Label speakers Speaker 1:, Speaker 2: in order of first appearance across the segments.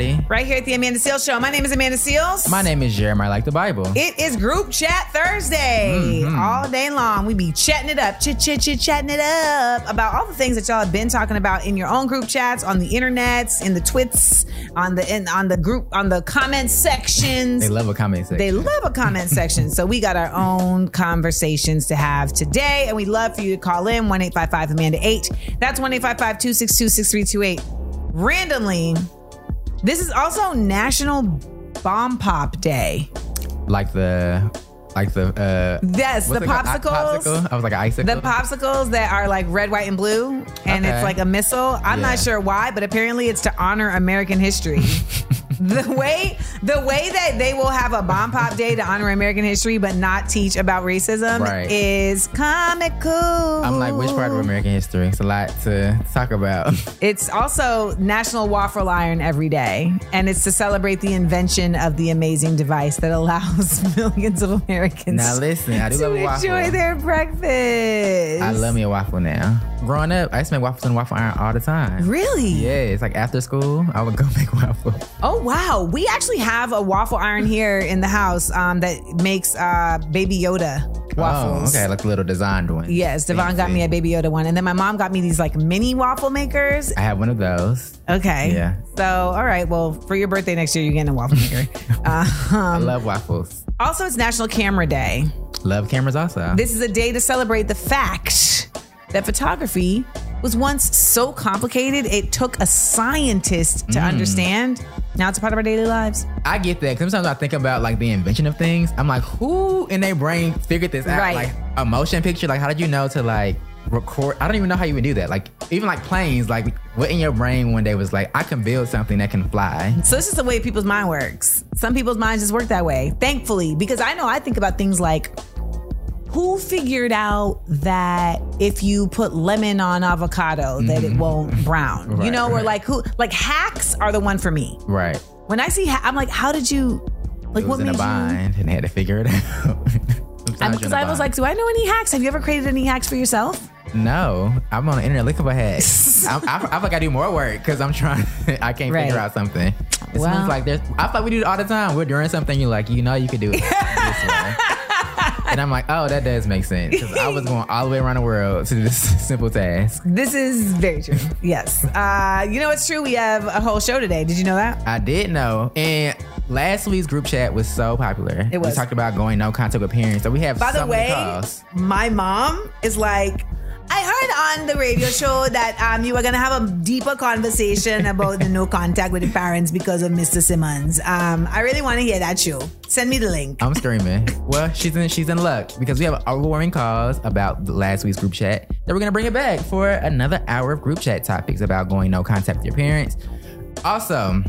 Speaker 1: Everybody.
Speaker 2: Right here at the Amanda Seales Show. My name is Amanda Seales.
Speaker 1: My name is Jeremiah, I like the Bible.
Speaker 2: It is Group Chat Thursday.
Speaker 1: Mm-hmm.
Speaker 2: All day long, we be chatting it up, chit chit chit chatting it up about all the things that y'all have been talking about in your own group chats, on the internets, in the twits, on the in, on the group, on the comment sections.
Speaker 1: They love a comment section.
Speaker 2: They love a comment section. So we got our own conversations to have today. And we'd love for you to call in 1 855 Amanda 8. That's 1 855 262 6328. Randomly, this is also National Bomb Pop Day.
Speaker 1: like the, like the, uh,
Speaker 2: Yes, the
Speaker 1: it called? I-
Speaker 2: popsicles.
Speaker 1: popsicle? I was like an icicle.
Speaker 2: The popsicles that are like red, white, and blue, and
Speaker 1: Okay.
Speaker 2: it's like a missile. I'm
Speaker 1: Yeah.
Speaker 2: not sure why, but apparently it's to honor American history. the way the way that they will have a bomb pop day to honor American history, but not teach about racism,
Speaker 1: Right.
Speaker 2: is comical.
Speaker 1: I'm like, which part of American history? It's a lot to talk about.
Speaker 2: It's also National Waffle Iron every day, and it's to celebrate the invention of the amazing device that allows millions of Americans
Speaker 1: now listen, I do
Speaker 2: to
Speaker 1: love a waffle.
Speaker 2: enjoy their breakfast.
Speaker 1: I love me a waffle now. Growing up, I used to make waffles in waffle iron all the time.
Speaker 2: Really?
Speaker 1: Yeah, it's like after school, I would go make waffle.
Speaker 2: Oh wow, we actually have a waffle iron here in the house um, that makes uh, Baby Yoda waffles.
Speaker 1: Oh, okay, like a little designed one.
Speaker 2: Yes, Devon got me a Baby Yoda one, and then my mom got me these like mini waffle makers.
Speaker 1: I have one of those.
Speaker 2: Okay.
Speaker 1: Yeah.
Speaker 2: So, all right. Well, for your birthday next year, you're getting a waffle maker.
Speaker 1: I
Speaker 2: um,
Speaker 1: love waffles.
Speaker 2: also, it's National Camera Day.
Speaker 1: Love cameras also.
Speaker 2: This is a day to celebrate the fact that photography was once so complicated it took a scientist to
Speaker 1: Mm.
Speaker 2: understand. Now it's a part of our daily lives.
Speaker 1: I get that. Sometimes I think about like the invention of things. I'm like, who in their brain figured this out?
Speaker 2: Right.
Speaker 1: Like a motion picture. Like, how did you know to like record? I don't even know how you would do that. Like, even like planes. Like, what in your brain one day was like, I can build something that can fly.
Speaker 2: So this is the way people's mind works. Some people's minds just work that way, thankfully, because I know I think about things like who figured out that if you put lemon on avocado that it won't brown. you
Speaker 1: Mm-hmm. Right,
Speaker 2: know, or like who like hacks are the one for me.
Speaker 1: Right.
Speaker 2: When I see ha- I'm like how did you like
Speaker 1: It
Speaker 2: what
Speaker 1: was in
Speaker 2: made
Speaker 1: a
Speaker 2: you
Speaker 1: bind and they had to figure it out.
Speaker 2: Because I was like, do I know any hacks? Have you ever created any hacks for yourself?
Speaker 1: no, I'm on the internet looking for hacks. I, I, I feel like I do more work because I'm trying. I can't
Speaker 2: Right.
Speaker 1: figure out something. It's
Speaker 2: Well-
Speaker 1: like there's. I feel like we do it all the time. We're doing something. You're like, you know, you could do it this way. And I'm like, oh, that does make sense. Because I was going all the way around the world to do this simple task.
Speaker 2: This is very true. yes. Uh, you know, it's true. We have a whole show today. Did you know that?
Speaker 1: I did know. And last week's group chat was so popular.
Speaker 2: It was.
Speaker 1: We talked about going no contact with parents. So we have
Speaker 2: By the way, my mom is like, I heard on the radio show that um, you were gonna have a deeper conversation about the no contact with the parents because of Mr. Simmons. Um, I really want to hear that show. Send me the link.
Speaker 1: I'm screaming. well, she's in she's in luck because we have overwhelming calls about last week's group chat that we're gonna bring it back for another hour of group chat topics about going no contact with your parents. Also,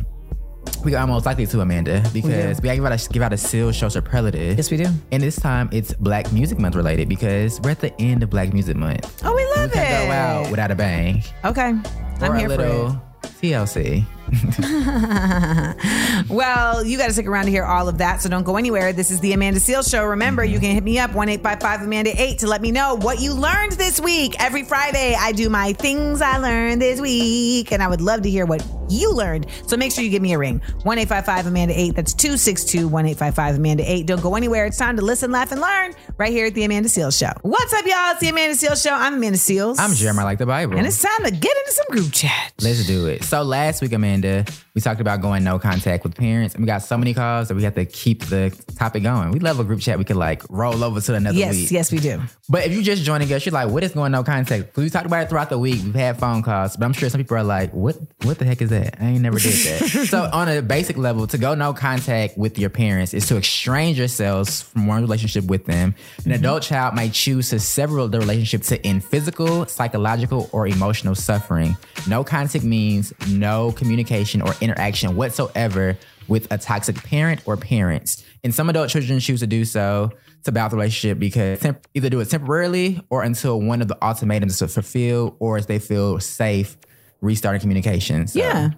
Speaker 1: we are most likely to Amanda because we, gotta give out a give out a Seales show superlative.
Speaker 2: Yes, we do.
Speaker 1: And this time it's Black Music Month related because we're at the end of Black Music Month.
Speaker 2: Oh, we
Speaker 1: We
Speaker 2: love
Speaker 1: can't go out
Speaker 2: it.
Speaker 1: without a bang.
Speaker 2: Okay, I'm here
Speaker 1: a little
Speaker 2: for
Speaker 1: TLC.
Speaker 2: Well, you got to stick around to hear all of that, so don't go anywhere. This is the Amanda Seales Show. Remember, you can hit me up one eight five five Amanda eight to let me know what you learned this week. Every Friday, I do my things I learned this week, and I would love to hear what you learned. So make sure you give me a ring. 1 855 Amanda 8. That's 262 1855 Amanda 8. Don't go anywhere. It's time to listen, laugh, and learn right here at The Amanda Seales Show. What's up, y'all? It's The Amanda Seales Show. I'm Amanda Seales.
Speaker 1: I'm Jeremiah like the Bible.
Speaker 2: And it's time to get into some group chat.
Speaker 1: Let's do it. So last week, Amanda, We talked about going no contact with parents, and we got so many calls that we have to keep the topic going. We love a group chat. We could like roll over to another
Speaker 2: Yes,
Speaker 1: week.
Speaker 2: yes, we do.
Speaker 1: But if you're just joining us, you're like, what is going no contact? We talked about it throughout the week. We've had phone calls, but I'm sure some people are like, what what the heck is that? I ain't never did that. so on a basic level, to go no contact with your parents is to exchange yourselves from one relationship with them. An mm-hmm. adult child might choose to sever the relationship to end physical, psychological, or emotional suffering. No contact means no communication or interaction whatsoever with a toxic parent or parents. And some adult children choose to do so to balance the relationship because temp- either do it temporarily or until one of the ultimatums is fulfilled or as they feel safe restarting communication. So
Speaker 2: Yeah.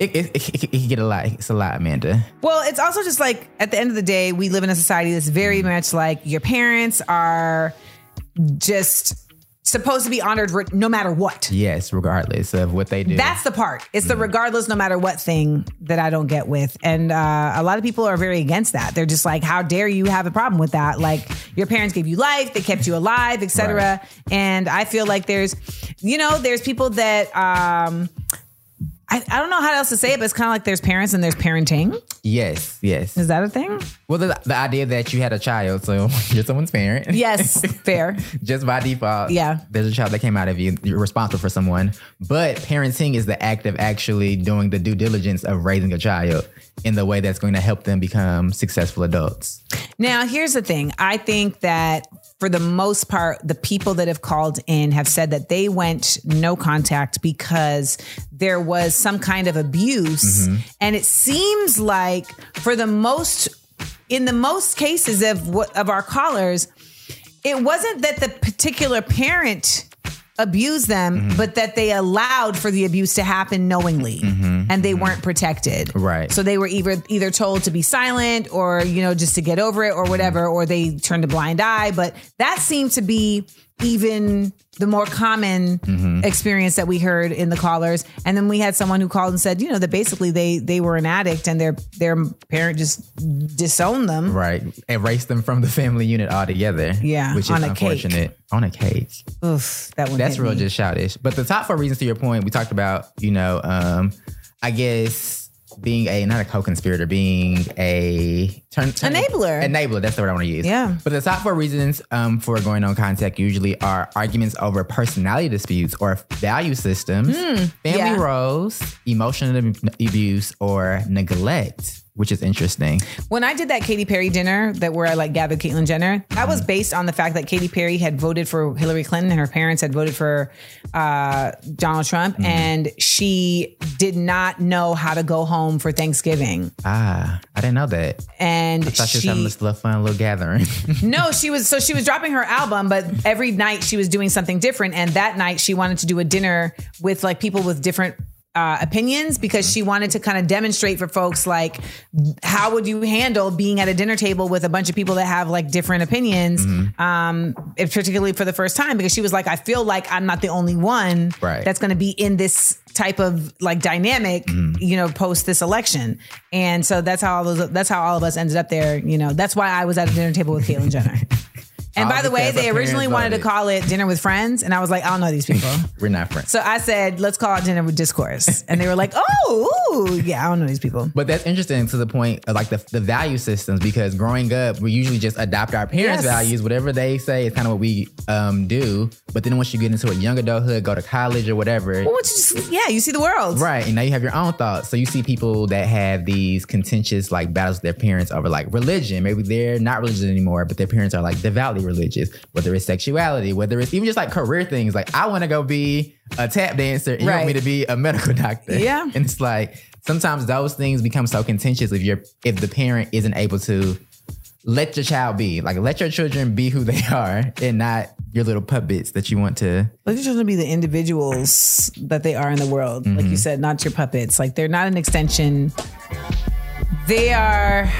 Speaker 1: It, it, it, it, it can get a lot. It's a lot, Amanda.
Speaker 2: Well, it's also just like at the end of the day, we live in a society that's very mm. much like your parents are just supposed to be honored re- no matter what.
Speaker 1: Yes, regardless of what they do.
Speaker 2: That's the part. It's the regardless, no matter what thing that I don't get with. And uh, a lot of people are very against that. They're just like, how dare you have a problem with that? Like, your parents gave you life, they kept you alive, etc.
Speaker 1: Right.
Speaker 2: And I feel like there's, you know, there's people that, um, I, I don't know how else to say it, but it's kind of like there's parents and there's parenting.
Speaker 1: yes, yes.
Speaker 2: Is that a thing?
Speaker 1: Well, the, the idea that you had a child, so you're someone's parent.
Speaker 2: Yes, fair.
Speaker 1: just by default.
Speaker 2: Yeah.
Speaker 1: There's a child that came out of you. You're responsible for someone. But parenting is the act of actually doing the due diligence of raising a child in the way that's going to help them become successful adults.
Speaker 2: Now, here's the thing. I think that for the most part, the people that have called in have said that they went no contact because there was some kind of abuse. Mm-hmm. And it seems like for the most, in the most cases of what of our callers, it wasn't that the particular parent abused them, mm-hmm. but that they allowed for the abuse to happen knowingly mm-hmm. and they mm-hmm. weren't protected.
Speaker 1: Right.
Speaker 2: So they were either either told to be silent or, you know, just to get over it or whatever, or they turned a blind eye. But that seemed to be even the more common experience that we heard in the callers. And then we had someone who called and said, you know, that basically they they were an addict and their their parent just disowned them.
Speaker 1: Right. Erase them from the family unit altogether.
Speaker 2: Yeah,
Speaker 1: Which is
Speaker 2: on a cake.
Speaker 1: unfortunate. On a cake.
Speaker 2: Oof, that one.
Speaker 1: That's real
Speaker 2: me.
Speaker 1: just childish. But the top four reasons to your point, we talked about, you know, um, I guess being a not a co-conspirator, being a turn, turn-
Speaker 2: Enabler.
Speaker 1: Enabler, that's the word I want to use.
Speaker 2: Yeah.
Speaker 1: But the top four reasons um, for going on contact usually are arguments over personality disputes or value systems, family
Speaker 2: Hmm. yeah.
Speaker 1: roles, emotional ab- abuse, or neglect, which is interesting.
Speaker 2: When I did that Katy Perry dinner that where I like gathered Caitlyn Jenner, that was based on the fact that Katy Perry had voted for Hillary Clinton and her parents had voted for uh, Donald Trump,
Speaker 1: Mm-hmm.
Speaker 2: and she did not know how to go home for Thanksgiving.
Speaker 1: Ah, I didn't know that.
Speaker 2: And
Speaker 1: I thought she was having this little fun little gathering.
Speaker 2: no, she was so she was dropping her album, but every night she was doing something different. And that night she wanted to do a dinner with like people with different uh, opinions because she wanted to kind of demonstrate for folks like how would you handle being at a dinner table with a bunch of people that have like different opinions, um, if- particularly for the first time because she was like, I feel like I'm not the only one
Speaker 1: Right.
Speaker 2: that's going to be in this type of like dynamic, you know, post this election. And so that's how all those, that's how all of us ended up there. You know, that's why I was at a dinner table with Caitlyn Jenner. And by the way, they originally wanted to call it dinner with friends, and I was like, I don't know these people.
Speaker 1: We're not friends.
Speaker 2: so I said, let's call it dinner with discourse, and they were like, oh, ooh, yeah, I don't know these people.
Speaker 1: But that's interesting to the point of like the, the value systems because growing up, we usually just adopt our parents'
Speaker 2: Yes.
Speaker 1: values, whatever they say is kind of what we um, do. But then once you get into a young adulthood, go to college or whatever,
Speaker 2: Well, you just, yeah, you see the world,
Speaker 1: right? And now you have your own thoughts. So you see people that have these contentious like battles with their parents over like religion. Maybe they're not religious anymore, but their parents are like devoutly religious, whether it's sexuality, whether it's even just like career things. Like, I want to go be a tap dancer and you want me to be a medical doctor.
Speaker 2: Yeah.
Speaker 1: And it's like sometimes those things become so contentious if you're if the parent isn't able to let your child be. Like let your children be who they are and not your little puppets that you want to
Speaker 2: Let your children be the individuals that they are in the world. Like you mm-hmm. said, not your puppets. Like they're not an extension. They are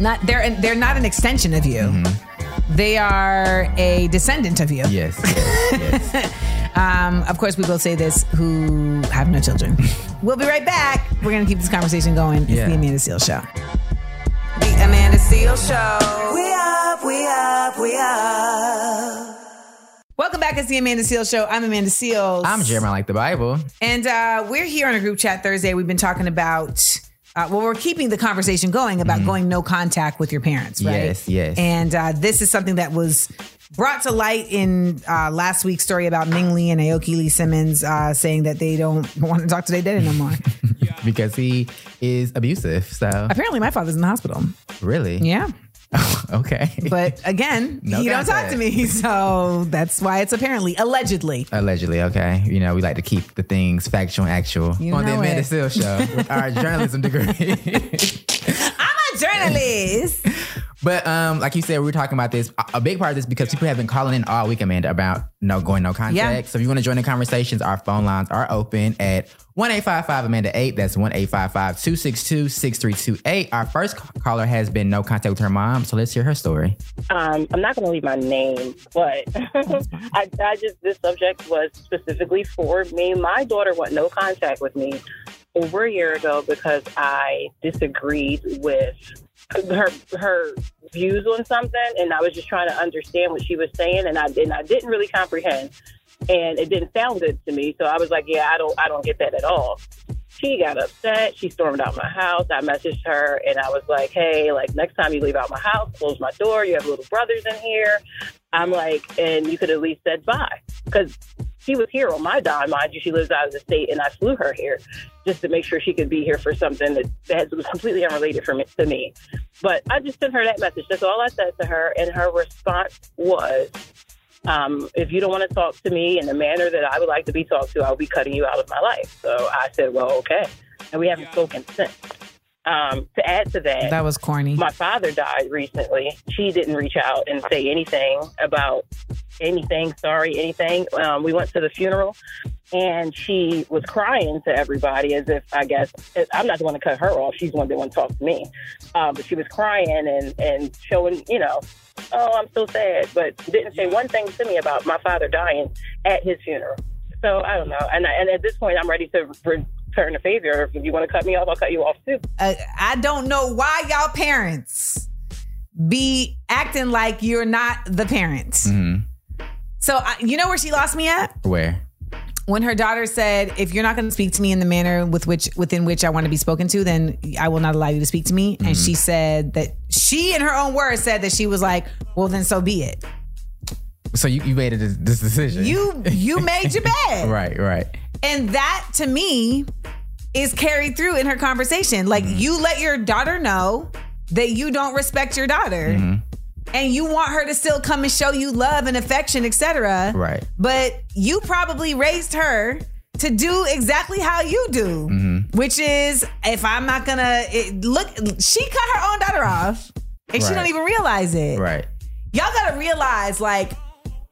Speaker 2: not. They're they're not an extension of you. Mm-hmm. They are a descendant of you.
Speaker 1: Yes. yes, yes.
Speaker 2: Um, of course, we will say this who have no children. we'll be right back. We're going to keep this conversation going. It's
Speaker 1: Yeah.
Speaker 2: the Amanda Seales Show.
Speaker 3: The Amanda Seales Show. We up, we up, we up.
Speaker 2: Welcome back. It's the Amanda Seales Show. I'm Amanda Seales.
Speaker 1: I'm Jeremiah like the Bible.
Speaker 2: And uh, we're here on a group chat Thursday. We've been talking about, uh, well, we're keeping the conversation going about going no contact with your parents, right?
Speaker 1: Yes, yes.
Speaker 2: And uh, this is something that was brought to light in uh, last week's story about Ming Lee and Aoki Lee Simmons uh, saying that they don't want to talk to their daddy no more.
Speaker 1: because he is abusive. So
Speaker 2: Apparently, my father's in the hospital.
Speaker 1: really,
Speaker 2: Yeah.
Speaker 1: okay.
Speaker 2: But again,
Speaker 1: No
Speaker 2: he don't talk to me. So that's why it's apparently, allegedly.
Speaker 1: Allegedly, okay. You know, we like to keep the things factual and actual
Speaker 2: You
Speaker 1: on the Amanda
Speaker 2: it.
Speaker 1: Seales Show with our journalism degree.
Speaker 2: I'm a journalist.
Speaker 1: But um, like you said, we were talking about this. A- A big part of this because people have been calling in all week, Amanda, about no going no contact.
Speaker 2: Yeah.
Speaker 1: So if you want to join the conversations, our phone lines are open at one eight five five Amanda eight. That's one eight five five two six two six three two eight. Our first caller has been no contact with her mom, so let's hear her story.
Speaker 4: Um, I'm not going to leave my name, but I, I just this subject was specifically for me. My daughter want no contact with me over a year ago because I disagreed with her her views on something, and I was just trying to understand what she was saying, and I and I didn't really comprehend, and it didn't sound good to me. So I was like, yeah, I don't I don't get that at all. She got upset. She stormed out my house. I messaged her and I was like, hey, like next time you leave out my house, close my door. You have little brothers in here. I'm like, and you could at least said bye. Because she was here on my dime, mind you. She lives out of the state and I flew her here just to make sure she could be here for something that, that was completely unrelated from me, to me. But I just sent her that message. That's all I said to her. And her response was, um, if you don't want to talk to me in the manner that I would like to be talked to, I'll be cutting you out of my life. So I said, well, okay. And we haven't spoken since. Um, to add to that,
Speaker 2: That was corny.
Speaker 4: my father died recently. She didn't reach out and say anything about anything, sorry, anything. Um, we went to the funeral and she was crying to everybody as if, I guess, I'm not the one to cut her off. She's the one that want to talk to me. Um, but she was crying and, and showing, you know, oh, I'm so sad, but didn't say one thing to me about my father dying at his funeral. So I don't know. And, and at this point, I'm ready to return a favor. If you want to cut me off, I'll cut you off too.
Speaker 2: uh, I don't know why y'all parents be acting like you're not the parents. So I, you know where she lost me at
Speaker 1: Where?
Speaker 2: when her daughter said, "If you're not going to speak to me in the manner with which within which I want to be spoken to, then I will not allow you to speak to me." And she said that she, in her own words, said that she was like, "Well, then so be it.
Speaker 1: So you, you made this, this decision.
Speaker 2: You you made your bed."
Speaker 1: right, right.
Speaker 2: And that to me is carried through in her conversation. Like mm-hmm. you let your daughter know that you don't respect your daughter. Mm-hmm. And you want her to still come and show you love and affection, etc.
Speaker 1: Right.
Speaker 2: But you probably raised her to do exactly how you do, mm-hmm. which is if I'm not gonna it, look, she cut her own daughter off, and she don't even realize it.
Speaker 1: Right.
Speaker 2: Y'all gotta realize, like,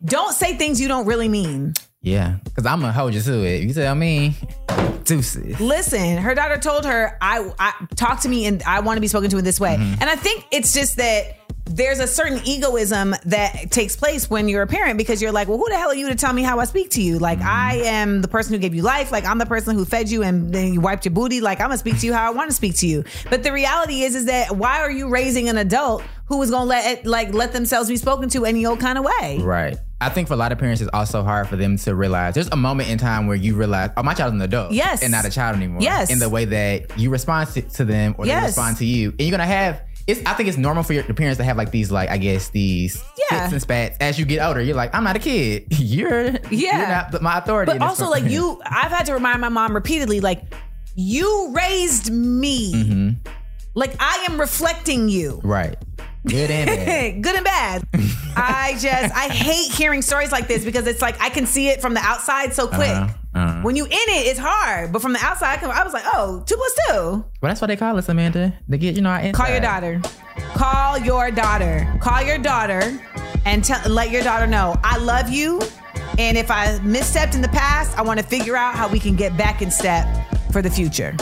Speaker 2: don't say things you don't really mean.
Speaker 1: Yeah. Because I'm going to hold you to it. You tell me, deuces.
Speaker 2: listen her daughter told her i, I talk to me and i want to be spoken to in this way
Speaker 1: Mm-hmm.
Speaker 2: and i think it's just that there's a certain egoism that takes place when you're a parent because you're like well who the hell are you to tell me how i speak to you like
Speaker 1: Mm-hmm.
Speaker 2: i am the person who gave you life like i'm the person who fed you and then you wiped your booty like i'm gonna speak to you how i want to speak to you but the reality is is that why are you raising an adult who is gonna let it like let themselves be spoken to any old kind of way
Speaker 1: Right. I think for a lot of parents, it's also hard for them to realize there's a moment in time where you realize, oh, my child's an adult.
Speaker 2: Yes.
Speaker 1: And not a child anymore.
Speaker 2: Yes.
Speaker 1: In the way that you respond to, to them or
Speaker 2: Yes.
Speaker 1: they respond to you. And you're going to have, it's, I think it's normal for your, parents to have like these, like, I guess, these
Speaker 2: Yeah.
Speaker 1: fits and spats. As you get older, you're like, I'm not a kid. You're,
Speaker 2: Yeah.
Speaker 1: you're not my authority.
Speaker 2: But also, like you, I've had to remind my mom repeatedly, like you raised me.
Speaker 1: Mm-hmm.
Speaker 2: Like I am reflecting you.
Speaker 1: Right. Good and bad.
Speaker 2: Good and bad. I just I hate hearing stories like this because it's like I can see it from the outside so quick.
Speaker 1: Uh-huh, uh-huh.
Speaker 2: When you in it, it's hard. But from the outside, I, can, I was like, oh, two plus two.
Speaker 1: Well, that's why they call us, Amanda. They get, you know, our
Speaker 2: Call your daughter. Call your daughter. Call your daughter and tell let your daughter know I love you. And if I misstepped in the past, I want to figure out how we can get back in step for the future.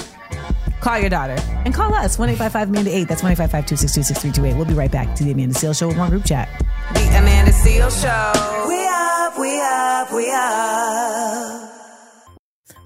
Speaker 2: Call your daughter and call us 1 855 Amanda 8. That's 1 855 262 6328. We'll be right back to the Amanda Seales Show with more group chat.
Speaker 3: The Amanda Seales Show. We up, we up, we up.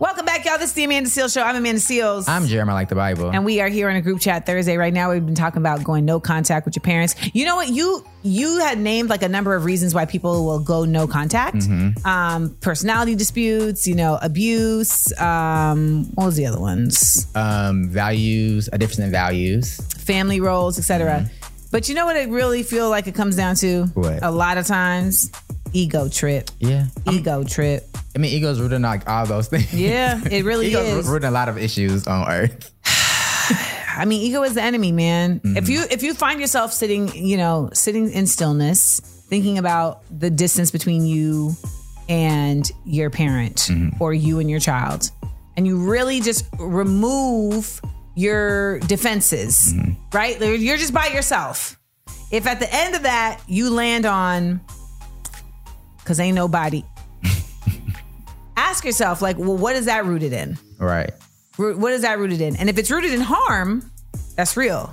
Speaker 2: Welcome back, y'all. This is the Amanda Seales Show. I'm Amanda Seales.
Speaker 1: I'm Jeremiah like the Bible.
Speaker 2: and we are here on a group chat Thursday. Right now, we've been talking about going no contact with your parents. You know what? You you had named like a number of reasons why people will go no contact.
Speaker 1: Mm-hmm.
Speaker 2: Um, personality disputes, you know, abuse. Um, what was the other ones?
Speaker 1: um, values, a difference in values.
Speaker 2: Family roles, etc. But you know what? I really feel like it comes down to
Speaker 1: Mm-hmm. What?
Speaker 2: a lot of times ego trip.
Speaker 1: Yeah.
Speaker 2: Ego trip.
Speaker 1: I mean, ego's rooted in like all those things.
Speaker 2: Yeah, it really
Speaker 1: ego's
Speaker 2: is.
Speaker 1: rooted in a lot of issues on earth.
Speaker 2: I mean, ego is the enemy, man.
Speaker 1: Mm-hmm.
Speaker 2: If you if you find yourself sitting, you know, sitting in stillness, thinking about the distance between you and your parent
Speaker 1: Mm-hmm.
Speaker 2: or you and your child, and you really just remove your defenses,
Speaker 1: Mm-hmm.
Speaker 2: right? You're just by yourself. If at the end of that you land on, because ain't nobody. Ask yourself, like, well, what is that rooted in?
Speaker 1: Right.
Speaker 2: What is that rooted in? And if it's rooted in harm, that's real.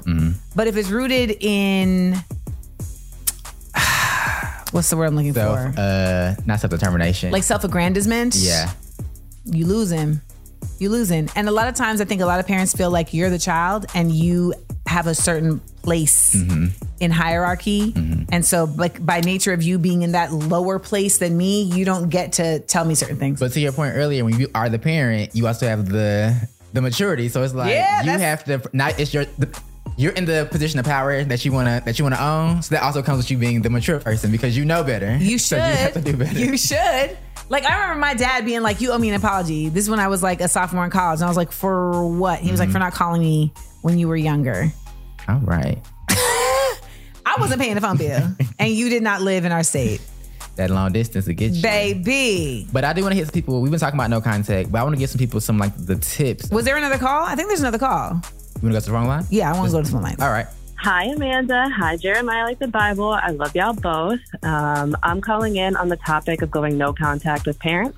Speaker 2: But if it's rooted in what's the word I'm looking
Speaker 1: Self,
Speaker 2: for?
Speaker 1: uh, not self determination.
Speaker 2: like self-aggrandizement.
Speaker 1: yeah.
Speaker 2: You losing. You losing. And a lot of times I think a lot of parents feel like you're the child and you have a certain place
Speaker 1: Mm-hmm.
Speaker 2: in hierarchy. And so like by nature of you being in that lower place than me, you don't get to tell me certain things.
Speaker 1: But to your point earlier, when you are the parent, you also have the the maturity. So it's like
Speaker 2: Yeah,
Speaker 1: you have to not it's your the, you're in the position of power that you wanna that you wanna own. So that also comes with you being the mature person because you know better.
Speaker 2: You
Speaker 1: So
Speaker 2: should.
Speaker 1: you have to do better.
Speaker 2: You should. Like I remember my dad being like, "You owe me an apology." This is when I was like a sophomore in college, and I was like, "For what?" He was like, mm-hmm. "For not calling me when you were younger."
Speaker 1: All right.
Speaker 2: I wasn't paying the phone bill, and you did not live in our state,
Speaker 1: That long distance to get you.
Speaker 2: baby.
Speaker 1: But I do want to hit some people. We've been talking about no contact, but I want to give some people some like the tips.
Speaker 2: Was there another call? I think there's another call.
Speaker 1: You want to go to the wrong line?
Speaker 2: Yeah, I want to go to the phone line.
Speaker 1: All right.
Speaker 5: Hi, Amanda. Hi, Jeremiah, like the Bible. I love y'all both. Um, I'm calling in on the topic of going no contact with parents.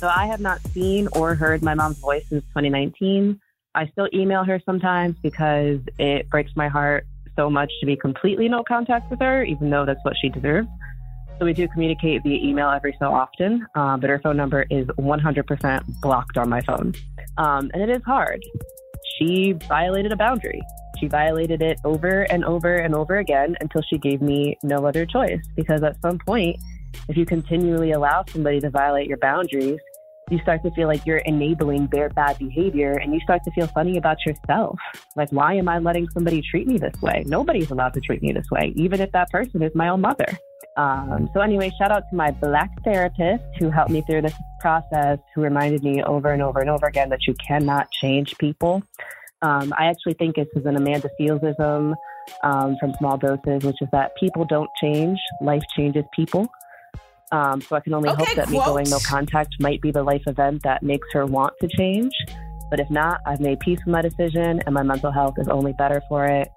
Speaker 5: So I have not seen or heard my mom's voice since 2019. I still email her sometimes because it breaks my heart so much to be completely no contact with her, even though that's what she deserves. So we do communicate via email every so often, uh, but her phone number is 100% blocked on my phone. Um, and it is hard. She violated a boundary. She violated it over and over and over again until she gave me no other choice. Because at some point, if you continually allow somebody to violate your boundaries, you start to feel like you're enabling their bad behavior and you start to feel funny about yourself. Like, why am I letting somebody treat me this way? Nobody's allowed to treat me this way, even if that person is my own mother. Um, so, anyway, shout out to my black therapist who helped me through this process, who reminded me over and over and over again that you cannot change people. Um, I actually think this is an Amanda Sealsism um, from Small Doses, which is that people don't change, life changes people. Um, so I can only
Speaker 2: Okay,
Speaker 5: hope that me going no contact might be the life event that makes her want to change. But if not, I've made peace with my decision, and my mental health is only better for it.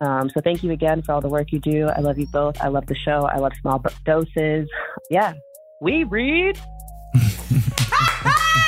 Speaker 5: Um, so thank you again for all the work you do. I love you both. I love the show. I love small doses. Yeah, we read.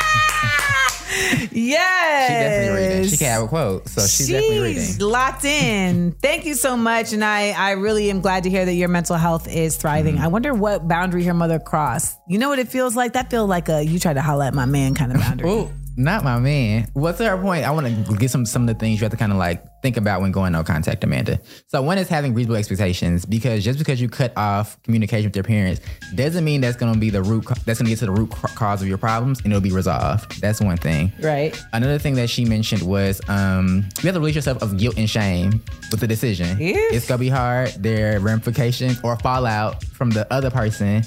Speaker 2: Yes.
Speaker 1: She definitely reading. She can have a quote, so she's, definitely reading.
Speaker 2: locked in. Thank you so much. And I, I really am glad to hear that your mental health is thriving.
Speaker 1: Mm-hmm.
Speaker 2: I wonder what boundary her mother crossed. You know what it feels like? That feels like a you try to holler at my man kind of boundary.
Speaker 1: Oh, not my man. What's her point? I want to get some some of the things you have to kind of like think about when going no contact, Amanda. So one is having reasonable expectations because just because you cut off communication with your parents doesn't mean that's going to be the root. That's going to get to the root cause of your problems and it'll be resolved. That's one thing.
Speaker 2: right.
Speaker 1: Another thing that she mentioned was um, you have to release yourself of guilt and shame with the decision.
Speaker 2: Yeah.
Speaker 1: It's gonna be hard. There are ramifications or fallout from the other person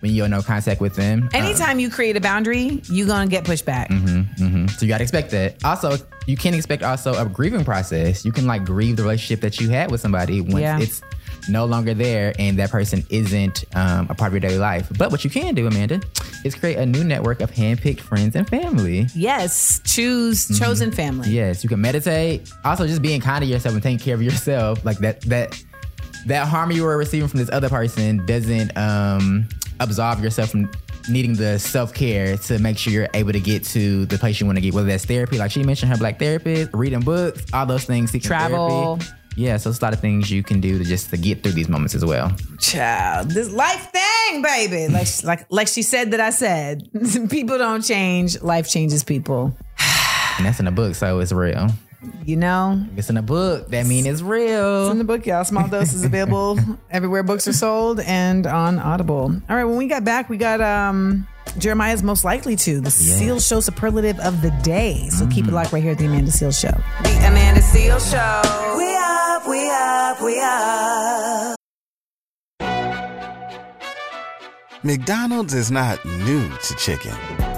Speaker 1: when you're in no contact with them.
Speaker 2: Anytime you create a boundary, you're gonna get pushed back.
Speaker 1: hmm So you gotta expect that. Also, you can expect also a grieving process. You can like grieve the relationship that you had with somebody once
Speaker 2: Yeah.
Speaker 1: it's no longer there and that person isn't um, a part of your daily life. But what you can do, Amanda, is create a new network of handpicked friends and family.
Speaker 2: Yes, choose
Speaker 1: Mm-hmm.
Speaker 2: chosen family.
Speaker 1: Yes, you can meditate. Also, just being kind to yourself and taking care of yourself, like that that that harm you were receiving from this other person doesn't um, absolve yourself from needing the self care to make sure you're able to get to the place you want to get. Whether that's therapy, like she mentioned, her black therapist, reading books, all those things, seeking
Speaker 2: Travel.
Speaker 1: therapy. Yeah, so it's a lot of things you can do to just to get through these moments as well.
Speaker 2: Child, this life thing. baby. Like, like, like she said that I said. people don't change. Life changes people.
Speaker 1: And that's in the book, so it's real.
Speaker 2: You know,
Speaker 1: If it's in a book, that means it's real.
Speaker 2: It's in the book, y'all. Small dose is available everywhere books are sold and on Audible. All right, when we got back, we got um Jeremiah's most likely to the Seales Show superlative of the day. So keep it locked right here at the Amanda Seales Show.
Speaker 3: The Amanda Seales Show. We up, we up, we up.
Speaker 6: McDonald's is not new to chicken.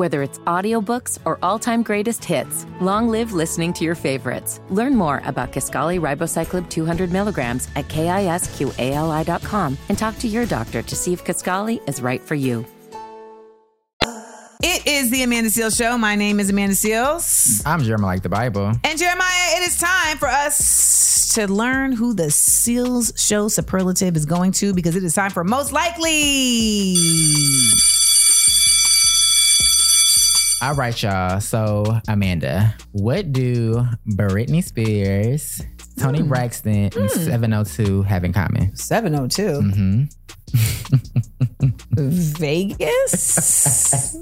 Speaker 7: Whether it's audiobooks or all-time greatest hits, long live listening to your favorites. Learn more about Kisqali Ribociclib 200 milligrams at kisqali.com and talk to your doctor to see if Kisqali is right for you.
Speaker 2: It is the Amanda Seales Show. My name is Amanda Seales.
Speaker 1: I'm Jeremiah like the Bible.
Speaker 2: And Jeremiah, it is time for us to learn who the Seales Show superlative is going to because it is time for most likely.
Speaker 1: All right, y'all. So, Amanda, what do Britney Spears, Toni Braxton, and 702 have in common?
Speaker 2: 702. Mm-hmm. Vegas?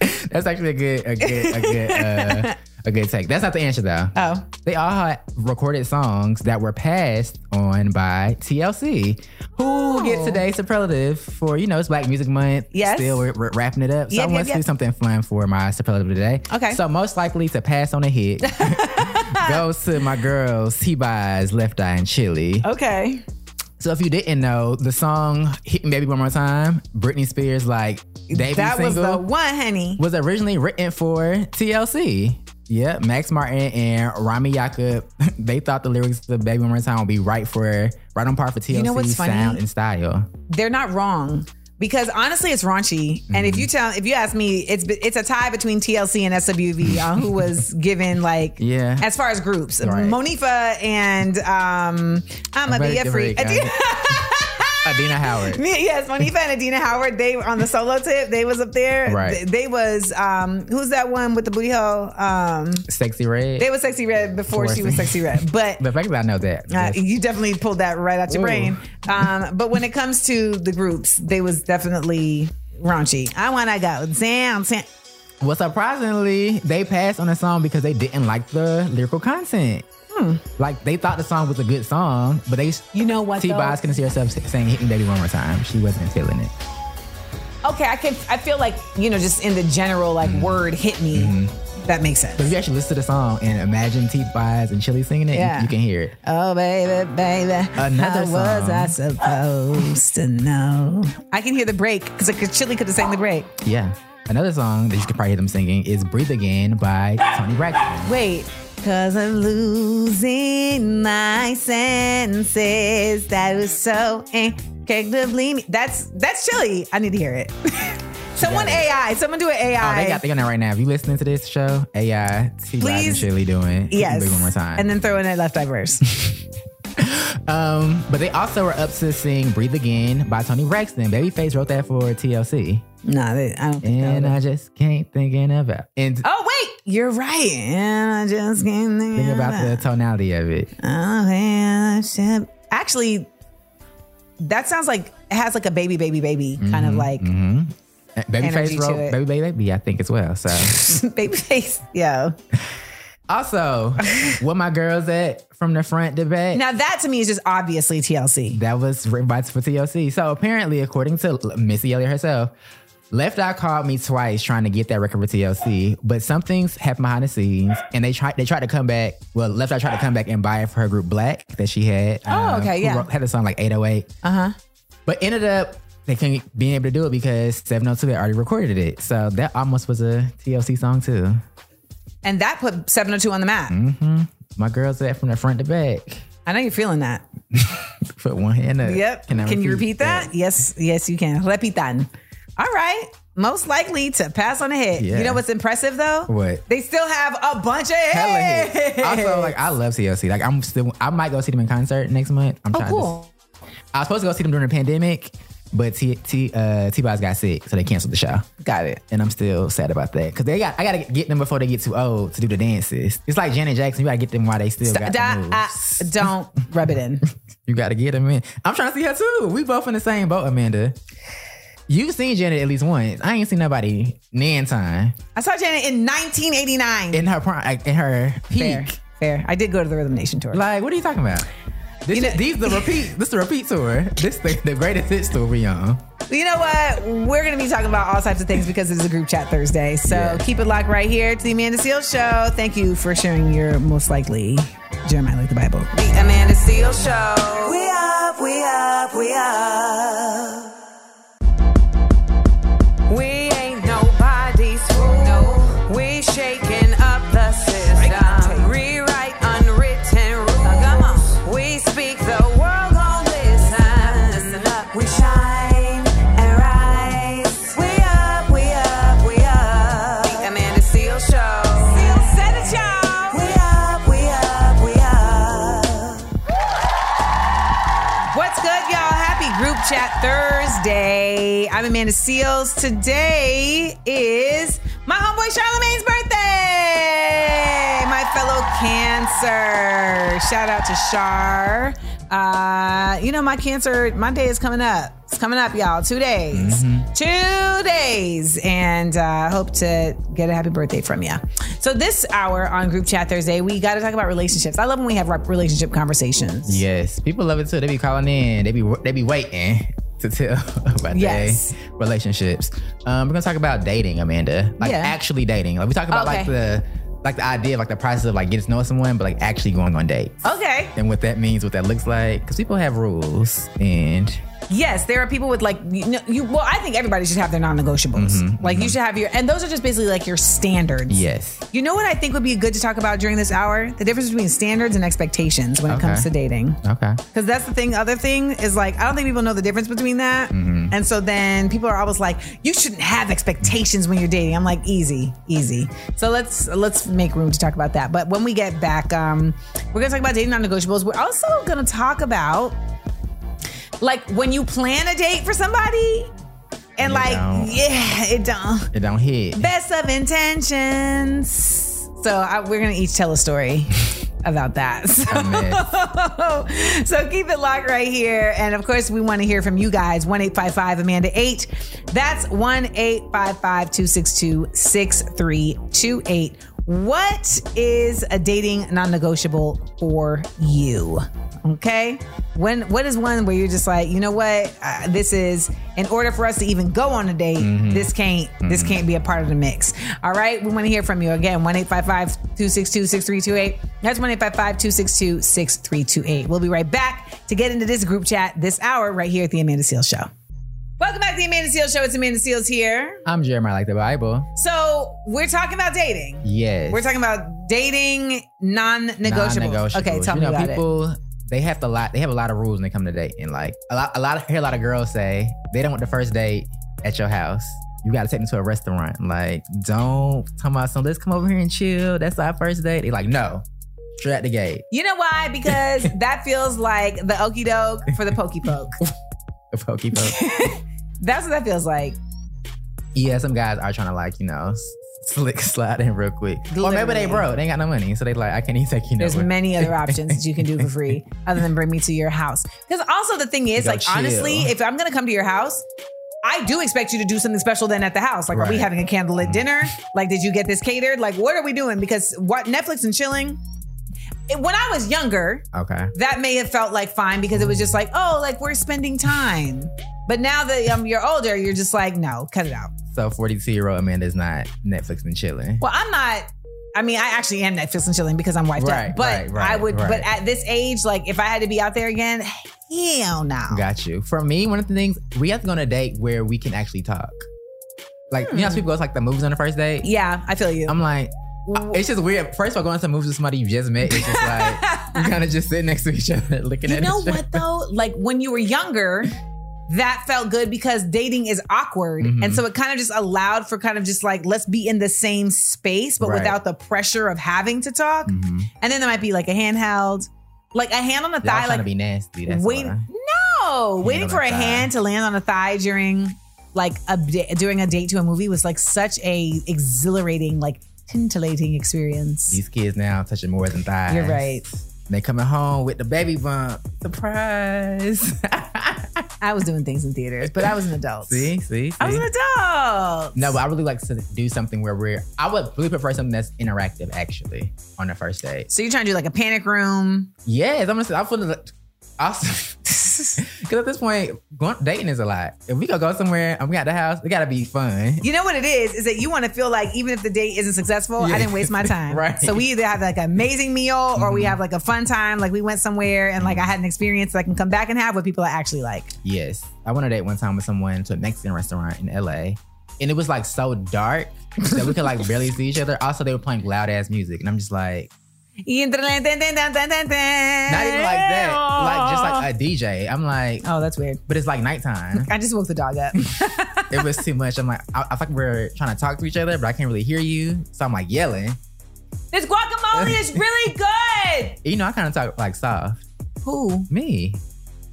Speaker 1: That's actually a good, a good, a good, uh, a good take. That's not the answer though.
Speaker 2: Oh.
Speaker 1: They all had recorded songs that were passed on by TLC, who oh. gets today's superlative for you know it's Black Music Month.
Speaker 2: Yes.
Speaker 1: still we're, we're wrapping it up. So
Speaker 2: Yep, yep,
Speaker 1: let's
Speaker 2: yep.
Speaker 1: do something fun for my superlative today.
Speaker 2: Okay.
Speaker 1: So most likely to pass on a hit goes to my girls T-Boz, Left Eye, and Chili.
Speaker 2: Okay.
Speaker 1: So if you didn't know, the song "Hit Me Baby One More Time," Britney Spears like debut
Speaker 2: that was the one, honey.
Speaker 1: was originally written for TLC. Yeah, Max Martin and Rami Yacoub, they thought the lyrics of Baby One More Time would be right for right on par for TLC
Speaker 2: know what's funny?
Speaker 1: sound and style.
Speaker 2: They're not wrong. Because honestly, it's raunchy, and if you tell, if you ask me, it's it's a tie between TLC and SWV on who was given like,
Speaker 1: Yeah.
Speaker 2: as far as groups,
Speaker 1: Right.
Speaker 2: Monifah and um, I'm a be a freak.
Speaker 1: Adina Howard.
Speaker 2: yes, Monifah and Adina Howard. They were on the solo tip. They was up there.
Speaker 1: Right.
Speaker 2: They, they was um, who's that one with the booty hole? Um,
Speaker 1: Sexyy Red.
Speaker 2: they was sexy red before she was sexy red, but.
Speaker 1: the fact that I know that.
Speaker 2: Uh, you definitely pulled that right out your
Speaker 1: Ooh.
Speaker 2: brain. Um, but when it comes to the groups, they was definitely raunchy. I want to go down.
Speaker 1: well, surprisingly, they passed on the song because they didn't like the lyrical content. Like they thought the song was a good song, but they
Speaker 2: Hmm. You know what,
Speaker 1: T-Boz couldn't see herself saying "Hit Me Baby One More Time." She wasn't feeling it.
Speaker 2: Okay, I can. I feel like you know, just in the general like
Speaker 1: Mm-hmm.
Speaker 2: word hit me. That makes sense.
Speaker 1: But if you actually listen to the song and imagine T Boz and Chili singing it, you-
Speaker 2: Yeah.
Speaker 1: you, can hear it.
Speaker 2: Oh baby, baby,
Speaker 1: Another song.
Speaker 2: how was. I supposed to know? I can hear the break because Chili could have sang the break.
Speaker 1: Yeah. Another song that you could probably hear them singing is "Breathe Again" by Toni Braxton.
Speaker 2: Wait, cause I'm losing my senses. That was so incredibly. me- That's that's Chili. I need to hear it. Someone. AI. Someone do an AI.
Speaker 1: Oh, they got they on there right now. If you listening to this show, AI, and
Speaker 2: Please.
Speaker 1: Chili doing "Hit Me
Speaker 2: yes.
Speaker 1: One More Time.
Speaker 2: And then throw in a left eye verse.
Speaker 1: um, but they also were up to sing "Breathe Again" by Toni Braxton. Babyface wrote that for TLC,
Speaker 2: no, they, I don't think
Speaker 1: and I just can't thinking about and
Speaker 2: Oh wait, you're right. And I just can't think,
Speaker 1: think about the tonality of it.
Speaker 2: Oh. Actually, that sounds like it has like a baby, baby, baby kind of like Energy
Speaker 1: Babyface wrote "Baby Baby Baby," I think as well. So.
Speaker 2: Babyface.
Speaker 1: Also, what my girls at from the front to back.
Speaker 2: Now that to me is just obviously TLC.
Speaker 1: That was written by for TLC. So apparently, according to Missy Elliott herself, Left Eye called me twice trying to get that record for TLC, but some things happened behind the scenes, and they tried they tried to come back. Well, Left Eye tried to come back and buy it for her group Blaque that she had.
Speaker 2: Oh, okay, yeah.
Speaker 1: wrote- had a song like 808,
Speaker 2: Uh huh.
Speaker 1: but ended up they couldn't being able to do it because 702 had already recorded it. So that almost was a TLC song too.
Speaker 2: And that put 702 on the map. Mm-hmm.
Speaker 1: My girls that from the front to back.
Speaker 2: I know you're feeling that.
Speaker 1: Put one hand up.
Speaker 2: Yep.
Speaker 1: I
Speaker 2: Can, you repeat that? Yes, yes, you can. Repitan. All right. most likely to pass on a hit.
Speaker 1: Yeah.
Speaker 2: You know what's impressive though?
Speaker 1: What?
Speaker 2: They still have a bunch of
Speaker 1: Hella
Speaker 2: hits.
Speaker 1: hits. Also, like I love TLC. Like I'm still, I might go see them in concert next month. I'm
Speaker 2: oh,
Speaker 1: trying
Speaker 2: cool.
Speaker 1: to. I was supposed to go see them during the pandemic, but T T uh, T Boz got sick, so they canceled the show.
Speaker 2: Got it.
Speaker 1: And I'm still sad about that because they got I gotta get them before they get too old to do the dances. It's like Janet Jackson. You gotta get them while they still got
Speaker 2: Da-
Speaker 1: the moves.
Speaker 2: uh, don't rub it in.
Speaker 1: You gotta get them in. I'm trying to see her too. We both in the same boat, Amanda. You've seen Janet at least once. I ain't seen nobody nan time
Speaker 2: I saw Janet in 1989.
Speaker 1: in her prime, in her peak.
Speaker 2: Fair, fair. I did go to the Rhythm Nation tour.
Speaker 1: Like, what are you talking about? This,
Speaker 2: You know-
Speaker 1: these the repeat. This the repeat tour. This the, the greatest hits tour y'all.
Speaker 2: You know what? We're going to be talking about all types of things because it is a group chat Thursday. So
Speaker 1: Yeah.
Speaker 2: keep it locked right here to the Amanda Seales Show. Thank you for sharing your most likely Jeremiah like the Bible.
Speaker 3: The Amanda Seales Show. We up, we up, we up. Amanda
Speaker 2: Seales. Today is my homeboy Charlemagne's birthday. My fellow Cancer. Shout out to Char. Uh, you know, my Cancer, my day is coming up. It's coming up, y'all. Two days. Two days. And I uh, hope to get a happy birthday from you. So, this hour on Group Chat Thursday, we got to talk about relationships. I love when we have relationship conversations.
Speaker 1: Yes, people love it too. They be calling in. They be they be waiting to tell about
Speaker 2: Yes.
Speaker 1: their relationships. Um, we're gonna talk about dating, Amanda. Like
Speaker 2: Yeah.
Speaker 1: actually dating. Like we talk about like the like the idea of like the process of like getting to know someone, but like actually going on dates.
Speaker 2: Okay.
Speaker 1: And what that means, what that looks like, because people have rules, and
Speaker 2: Yes, there are people with like you know you. Well, I think everybody should have their non-negotiables. Mm-hmm, like you mm-hmm. should have your, and those are just basically like your standards.
Speaker 1: yes,
Speaker 2: You know what I think would be good to talk about during this hour? The difference between standards and expectations when it comes to dating.
Speaker 1: okay,
Speaker 2: Because that's the thing. Other thing is like I don't think people know the difference between that. Mm-hmm. And so then people are always like, you shouldn't have expectations when you're dating. I'm like, easy, easy. So let's let's make room to talk about that. But when we get back, um, we're gonna talk about dating non-negotiables. We're also gonna talk about like when you plan a date for somebody, and
Speaker 1: It
Speaker 2: like, yeah, it don't
Speaker 1: it don't hit.
Speaker 2: best of intentions. So I, we're gonna each tell a story about that. So, so keep it locked right here, and of course we want to hear from you guys. One eight five five Amanda eight. That's one eight five five two six two six three two eight. What is a dating non-negotiable for you? Okay, when what is one where you're just like, you know what, uh, this is in order for us to even go on a date, this can't this can't be a part of the mix. All right, we want to hear from you again. One eight five five two six two six three two eight. That's one eight five five two six two six three two eight. We'll be right back to get into this group chat this hour right here at the Amanda Seales Show. Welcome back to the Amanda Seales Show. It's Amanda Seales here.
Speaker 1: I'm Jeremiah like the Bible.
Speaker 2: So we're talking about dating.
Speaker 1: Yes,
Speaker 2: We're talking about dating non-negotiables.
Speaker 1: Non-negotiables.
Speaker 2: Okay, tell
Speaker 1: you
Speaker 2: me
Speaker 1: know,
Speaker 2: about it.
Speaker 1: people, They have to lot. They have a lot of rules when they come to date and Like a lot, a lot of I hear a lot of girls say they don't want the first date at your house. You got to take them to a restaurant. Like, don't talk about some. Let's come over here and chill. That's our first date. They like, no, straight at the gate.
Speaker 2: You know why? Because that feels like the okey doke for the pokey poke.
Speaker 1: The pokey poke.
Speaker 2: That's what that feels like.
Speaker 1: yeah, some guys are trying to like you know slick slide in real quick. Or maybe they broke. They ain't got no money, so they like I can't even take you
Speaker 2: There's
Speaker 1: nowhere.
Speaker 2: many other options that you can do for free other than bring me to your house. Because also the thing is, like honestly, if I'm gonna come to your house, I do expect you to do something special then at the house. Like, are we having a candlelit dinner? Like, did you get this catered? Like, what are we doing? Because what Netflix and chilling. When I was younger,
Speaker 1: Okay.
Speaker 2: that may have felt like fine because it was just like, oh, like we're spending time. But now that um, you're older, you're just like, no, cut it out.
Speaker 1: So 42 year old Amanda's not Netflix and chilling.
Speaker 2: Well, I'm not. I mean, I actually am Netflix and chilling because I'm wiped
Speaker 1: Right,
Speaker 2: up. But
Speaker 1: right, right,
Speaker 2: I would. But at this age, like if I had to be out there again, hell no.
Speaker 1: Got you. For me, one of the things we have to go on a date where we can actually talk. Like you know, hmm. people go to like the movies on the first date.
Speaker 2: Yeah, I feel you.
Speaker 1: I'm like, it's just weird. First of all, going to the movies with somebody you just met, it's just like you kind of just sit next to each other, looking
Speaker 2: you
Speaker 1: at
Speaker 2: know
Speaker 1: each other.
Speaker 2: what though? Like when you were younger, that felt good because dating is awkward.
Speaker 1: Mm-hmm.
Speaker 2: And so it kind of just allowed for kind of just like, let's be in the same space, but
Speaker 1: Right.
Speaker 2: without the pressure of having to talk.
Speaker 1: Mhm.
Speaker 2: And then there might be like a handheld, like a hand on the thigh, like
Speaker 1: to be nasty. That's
Speaker 2: wait,
Speaker 1: why.
Speaker 2: no, waiting for a
Speaker 1: thigh.
Speaker 2: hand to land on a thigh during like a during a date to a movie was like such a exhilarating, like tintillating experience.
Speaker 1: These kids now touching more than thighs.
Speaker 2: You're right.
Speaker 1: They coming home with the baby bump. Surprise.
Speaker 2: I was doing things in theaters, but I was an adult.
Speaker 1: see, see, see.
Speaker 2: I was an adult.
Speaker 1: No, but I really like to do something where we're. I would really prefer something that's interactive, actually, on the first date.
Speaker 2: So you're trying to do like a panic room.
Speaker 1: Yes, I'm gonna say. I feel like awesome. Because at this point, going, dating is a lot. If we gonna go somewhere and we got the house, it gotta be fun.
Speaker 2: You know what it is? Is that you want to feel like even if the date isn't successful,
Speaker 1: Yeah.
Speaker 2: I didn't waste my time.
Speaker 1: Right.
Speaker 2: So we either have like an amazing meal or we mm-hmm. have like a fun time. Like we went somewhere and like I had an experience that I can come back and have with people I actually like.
Speaker 1: Yes, I went on a date one time with someone to a Mexican restaurant in LA, and it was like so dark that we could like barely see each other. Also, they were playing loud ass music, and I'm just like, not even like that, like just like a DJ. I'm like,
Speaker 2: Oh, that's weird.
Speaker 1: but it's like nighttime.
Speaker 2: I just woke the dog up.
Speaker 1: it was too much. I'm like, I, I like we're trying to talk to each other, but I can't really hear you. So I'm like yelling.
Speaker 2: this guacamole is really good.
Speaker 1: You know, I kind of talk like soft.
Speaker 2: Who?
Speaker 1: Me,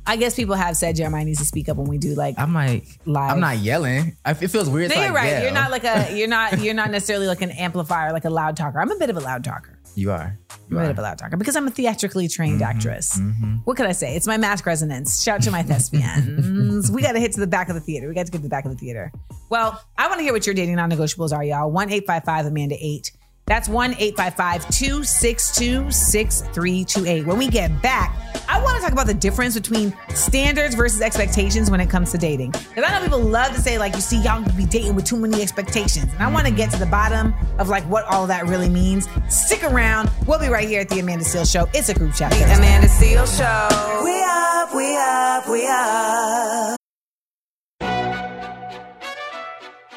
Speaker 2: I guess people have said Jeremiah needs to speak up when we do like
Speaker 1: I'm like,
Speaker 2: live.
Speaker 1: I'm not yelling. I, it feels weird.
Speaker 2: No,
Speaker 1: to,
Speaker 2: you're
Speaker 1: like,
Speaker 2: right.
Speaker 1: yell.
Speaker 2: You're not like a. You're not. You're not necessarily like an amplifier, like a loud talker. I'm a bit of a loud talker.
Speaker 1: You are.
Speaker 2: I'm
Speaker 1: You
Speaker 2: a bit of a loud talker because I'm a theatrically trained
Speaker 1: Mm-hmm.
Speaker 2: actress. What could I say? It's my mask resonance. Shout to my thespians. we got to hit to the back of the theater. We got to get to the back of the theater. Well, I want to hear what your dating non negotiables are, y'all. 1 855 Amanda 8. That's 1 855 262 6328. When we get back, I want to talk about the difference between standards versus expectations when it comes to dating. Because I know people love to say, like, you see, y'all be dating with too many expectations. And I want to get to the bottom of, like, what all that really means. Stick around. We'll be right here at the Amanda Seales Show. It's a group chat. Thursday.
Speaker 3: Amanda Seales Show. We up, we up, we up.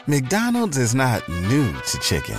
Speaker 6: McDonald's is not new to chicken.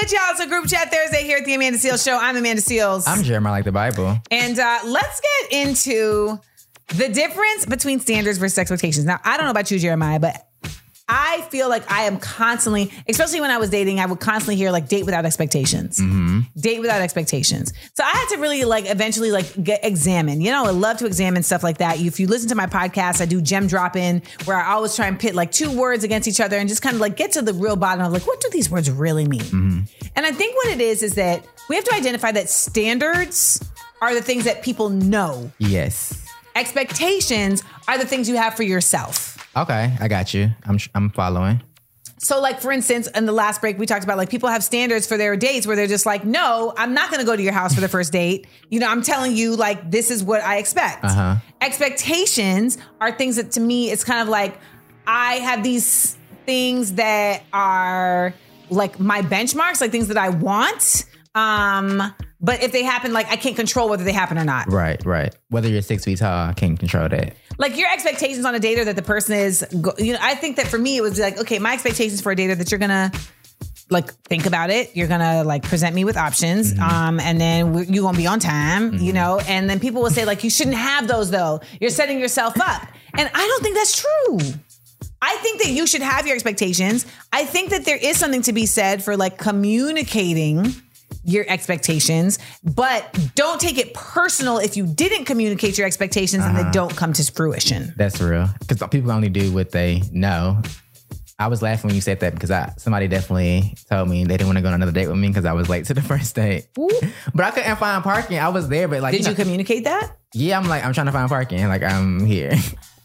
Speaker 2: Good, y'all? A group chat Thursday here at the Amanda Seales Show. I'm Amanda Seales.
Speaker 1: I'm Jeremiah like the Bible.
Speaker 2: And uh, let's get into the difference between standards versus expectations. Now, I don't know about you, Jeremiah, but I feel like I am constantly, especially when I was dating, I would constantly hear like date without expectations. Mm-hmm. Date without expectations. So I had to really like eventually like get examine. You know, I love to examine stuff like that. If you listen to my podcast, I do gem drop in where I always try and pit like two words against each other and just kind of like get to the real bottom of like what do these words really mean? Mm-hmm. And I think what it is is that we have to identify that standards are the things that people know.
Speaker 1: Yes.
Speaker 2: Expectations are the things you have for yourself.
Speaker 1: Okay, I got you. I'm I'm following.
Speaker 2: So, like for instance, in the last break, we talked about like people have standards for their dates where they're just like, no, I'm not going to go to your house for the first date. You know, I'm telling you, like, this is what I expect.
Speaker 1: Uh-huh.
Speaker 2: Expectations are things that to me, it's kind of like I have these things that are like my benchmarks, like things that I want. Um, but if they happen, like I can't control whether they happen or not.
Speaker 1: Right, right. Whether you're six feet tall, I can't control that.
Speaker 2: Like your expectations on a dater that the person is go- you know i think that for me it was like okay my expectations for a dater that you're gonna like think about it you're gonna like present me with options um and then we- you're gonna be on time you know? And then people will say like you shouldn't have those though. You're setting yourself up. And i don't think that's true. I think that you should have your expectations. I think that there is something to be said for like communicating your expectations, but don't take it personal if you didn't communicate your expectations and they uh-huh. don't come to fruition.
Speaker 1: That's real. Because people only do what they know. I was laughing when you said that because I somebody definitely told me they didn't want to go on another date with me because I was late to the first date. But I couldn't find parking. I was there, but like,
Speaker 2: Did you
Speaker 1: know-
Speaker 2: communicate that?
Speaker 1: yeah, I'm like, I'm trying to find parking. Like, I'm here.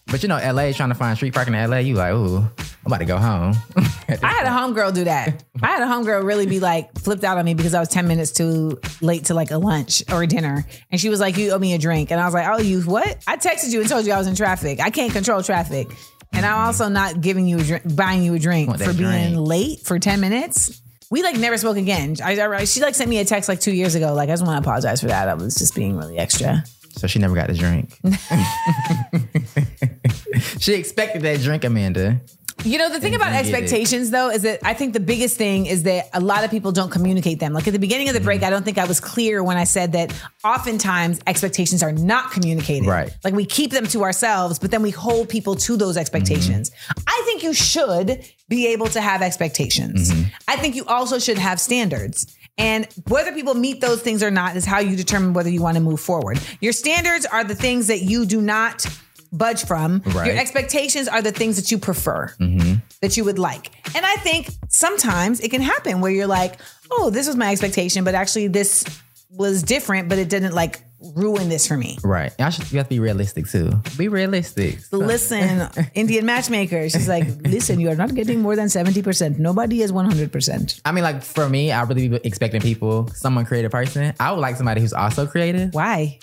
Speaker 1: But you know, LA trying to find street parking in LA. You like, ooh, I'm about to go home.
Speaker 2: I had a homegirl do that. I had a homegirl really be like flipped out on me because I was 10 minutes too late to like a lunch or a dinner. And she was like, You owe me a drink. And I was like, Oh, you what? I texted you and told you I was in traffic. I can't control traffic. And I'm also not giving you a drink, buying you a drink for being
Speaker 1: drink.
Speaker 2: late for 10 minutes. We like never spoke again. I, I- she like sent me a text like two years ago. Like, I just want to apologize for that. I was just being really extra.
Speaker 1: So she never got the drink. she expected that drink, Amanda.
Speaker 2: You know, the thing about expectations though is that I think the biggest thing is that a lot of people don't communicate them. Like at the beginning of the
Speaker 1: Mm-hmm.
Speaker 2: break, I don't think I was clear when I said that oftentimes expectations are not communicated.
Speaker 1: Right.
Speaker 2: Like we keep them to ourselves, but then we hold people to those expectations.
Speaker 1: Mm-hmm.
Speaker 2: I think you should be able to have expectations.
Speaker 1: Mm-hmm.
Speaker 2: I think you also should have standards. And whether people meet those things or not is how you determine whether you want to move forward. Your standards are the things that you do not budge from.
Speaker 1: Right.
Speaker 2: Your expectations are the things that you prefer,
Speaker 1: Mm-hmm.
Speaker 2: that you would like. And I think sometimes it can happen where you're like, oh, this was my expectation, but actually this was different, but it didn't like ruin this for me.
Speaker 1: Right. I should, you have to be realistic too. Be realistic.
Speaker 2: Listen, Indian matchmaker, she's like, listen, you are not getting more than 70%. Nobody is 100%.
Speaker 1: I mean, like for me, I really be expecting people, someone creative person. I would like somebody who's also creative.
Speaker 2: Why?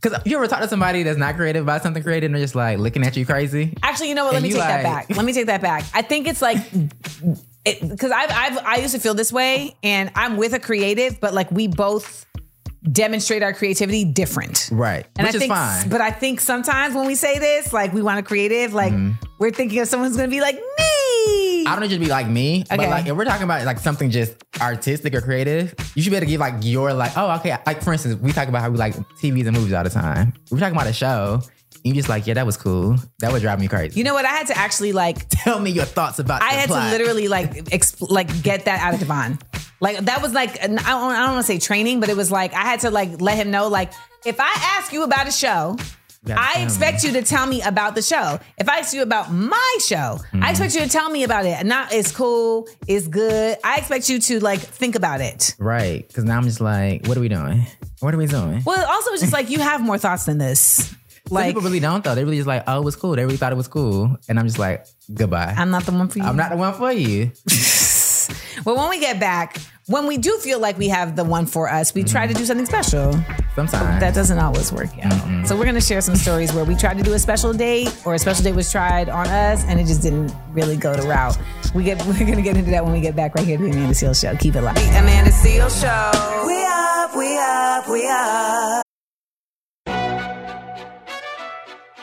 Speaker 1: Because you ever talk to somebody that's not creative about something creative and they're just like looking at you crazy?
Speaker 2: Actually, you know what? Let
Speaker 1: And
Speaker 2: me take that back. Let me take that back. I think it's like because I've, I've I used to feel this way, and I'm with a creative, but like we both demonstrate our creativity different.
Speaker 1: Right.
Speaker 2: And
Speaker 1: Which
Speaker 2: I
Speaker 1: is
Speaker 2: think,
Speaker 1: fine.
Speaker 2: but I think sometimes when we say this, like we want a creative, like we're thinking of someone who's going to be like me.
Speaker 1: Mm-hmm. I don't to be like me,
Speaker 2: Okay.
Speaker 1: but like if we're talking about like something just artistic or creative, you should be able to give like your like, oh, okay. Like for instance, we talk about how we like TVs and movies all the time. We're talking about a show. You just like, yeah, that was cool. That would drive me crazy.
Speaker 2: You know what? I had to actually like
Speaker 1: Tell me your thoughts about.
Speaker 2: I had
Speaker 1: plot.
Speaker 2: to literally like exp- like get that out of Devon. Like that was like I don't, I don't want to say training, but it was like I had to like let him know like if I ask you about a show, I expect you to tell me about the show. If I ask you about my show,
Speaker 1: Mm-hmm.
Speaker 2: I expect you to tell me about it. Not it's cool, it's good. I expect you to like think about it.
Speaker 1: right because now I'm just like, what are we doing? What are we doing?
Speaker 2: Well, also it's just like you have more thoughts than this.
Speaker 1: Some
Speaker 2: Like
Speaker 1: people really don't though. They really just like, oh, it was cool. They really thought it was cool, and I'm just like, goodbye.
Speaker 2: I'm not the one for you.
Speaker 1: I'm not the one for you.
Speaker 2: Well, when we get back, when we do feel like we have the one for us, we try to do something special.
Speaker 1: Sometimes
Speaker 2: that doesn't always work out. So we're gonna share some stories where we tried to do a special date or a special date was tried on us and it just didn't really go the route. We get we're gonna get into that when we get back right here to the Amanda Seales Show. Keep it live.
Speaker 3: Amanda Seales Show. We up, we up, we up.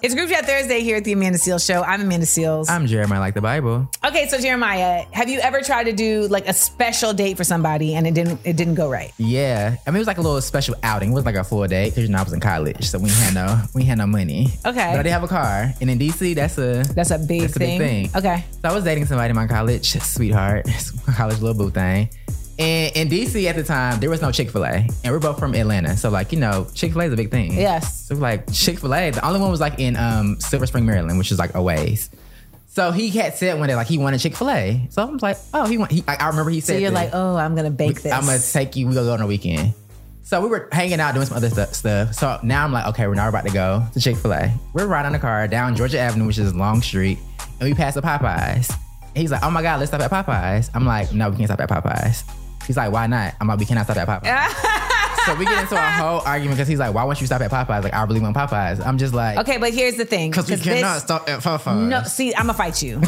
Speaker 2: It's Group Chat Thursday here at the Amanda Seales Show. I'm Amanda Seales.
Speaker 1: I'm Jeremiah, like the Bible.
Speaker 2: okay, so Jeremiah, have you ever tried to do like a special date for somebody and it didn't it didn't go right?
Speaker 1: Yeah, I mean it was like a little special outing. It was like a full day because you know I was in college, so we had no we had no money.
Speaker 2: Okay.
Speaker 1: but I did have a car, and in DC, that's a
Speaker 2: That's a big
Speaker 1: That's a
Speaker 2: thing.
Speaker 1: big thing.
Speaker 2: Okay.
Speaker 1: So I was dating somebody in my college, sweetheart, college little boo thing. And in DC at the time, there was no Chick Fil A, and we're both from Atlanta, so like you know, Chick Fil A is a big thing.
Speaker 2: Yes.
Speaker 1: So like Chick Fil A, the only one was like in um, Silver Spring, Maryland, which is like a ways. So he had said one day like he wanted Chick Fil A. So I was like, oh, he want. He, I, I remember he said, So
Speaker 2: you're
Speaker 1: this.
Speaker 2: like, oh, I'm gonna bake this.
Speaker 1: I'm gonna take you. We gonna go on a weekend. So we were hanging out doing some other stu- stuff. So now I'm like, okay, we're now about to go to Chick Fil A. We're riding the car down Georgia Avenue, which is long street, and we pass the Popeyes. He's like, oh my God, let's stop at Popeyes. I'm like, no, we can't stop at Popeyes. He's like, why not? I'm like, we cannot stop at Popeyes. so we get into a whole argument because he's like, why won't you stop at Popeyes? Like, I really want Popeyes. I'm just like,
Speaker 2: Okay, but here's the thing.
Speaker 1: because we cannot
Speaker 2: this-
Speaker 1: stop at Popeyes.
Speaker 2: No, see, I'm gonna fight you.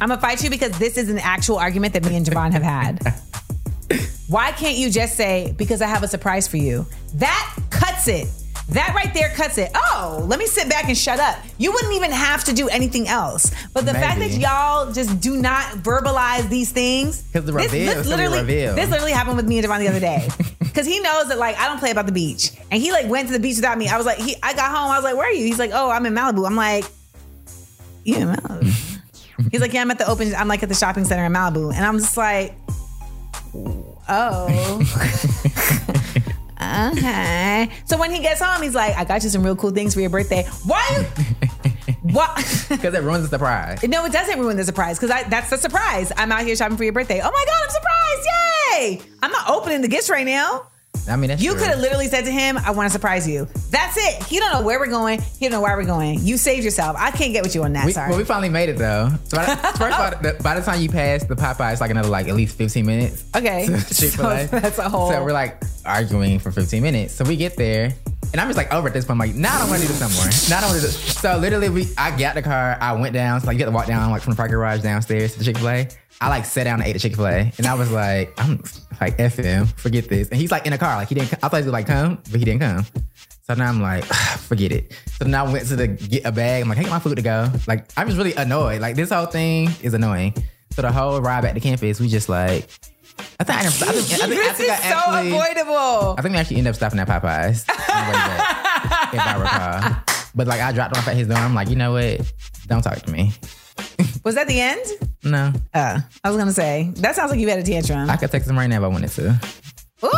Speaker 2: I'm gonna fight you because this is an actual argument that me and Javon have had. Why can't you just say, because I have a surprise for you? That cuts it. That right there cuts it. Oh, let me sit back and shut up. You wouldn't even have to do anything else. But the fact that y'all just do not verbalize these things.
Speaker 1: Because the
Speaker 2: this-
Speaker 1: reveal,
Speaker 2: this
Speaker 1: it's
Speaker 2: literally,
Speaker 1: reveal.
Speaker 2: this literally happened with me and Javon the other day. Cause he knows that like I don't play about the beach. And he like went to the beach without me. I was like, he I got home, I was like, where are you? He's like, oh, I'm in Malibu. I'm like, you in Malibu? He's like, yeah, I'm at the open. I'm like at the shopping center in Malibu, and I'm just like, oh, okay. So when he gets home, he's like, I got you some real cool things for your birthday. What? what?
Speaker 1: Because it ruins the surprise.
Speaker 2: no, it doesn't ruin the surprise because that's the surprise. I'm out here shopping for your birthday. Oh my god, I'm surprised! Yay! I'm not opening the gifts right now.
Speaker 1: I mean, that's
Speaker 2: You could have literally said to him, I want to surprise you. That's it. He don't know where we're going. He don't know why we're going. You saved yourself. I can't get with you on that.
Speaker 1: We,
Speaker 2: Sorry.
Speaker 1: well, we finally made it though. So by the, first of all, the, by the time you pass the Popeye, it's like another like at least 15 minutes.
Speaker 2: Okay. So that's a whole-
Speaker 1: So we're like arguing for 15 minutes. So we get there. And I'm just like over at this point. I'm like, nah, I don't want to do this no more. Nah, I don't want to do this. So literally, we I got the car. I went down. So like, you get to walk down like from the parking garage downstairs to the Chick Fil A. I like sat down and ate the Chick Fil A, and I was like, I'm like, f him, forget this. And he's like in the car, like he didn't. I thought he would like come, but he didn't come. So now I'm like, forget it. So now I went to the get a bag. I'm like, hey, get my food to go. Like I'm just really annoyed. Like this whole thing is annoying. So the whole ride back to campus, we just like. I think I, I think, I think, I think
Speaker 2: is
Speaker 1: I actually,
Speaker 2: so avoidable.
Speaker 1: I think we actually ended up stopping at Popeyes on the way back, if I recall. But like I dropped off at his door. I'm like, you know what? Don't talk to me.
Speaker 2: Was that the end?
Speaker 1: No,
Speaker 2: Uh, I was gonna say that sounds like you had a tantrum.
Speaker 1: I could text him right now if I wanted to.
Speaker 2: Ooh.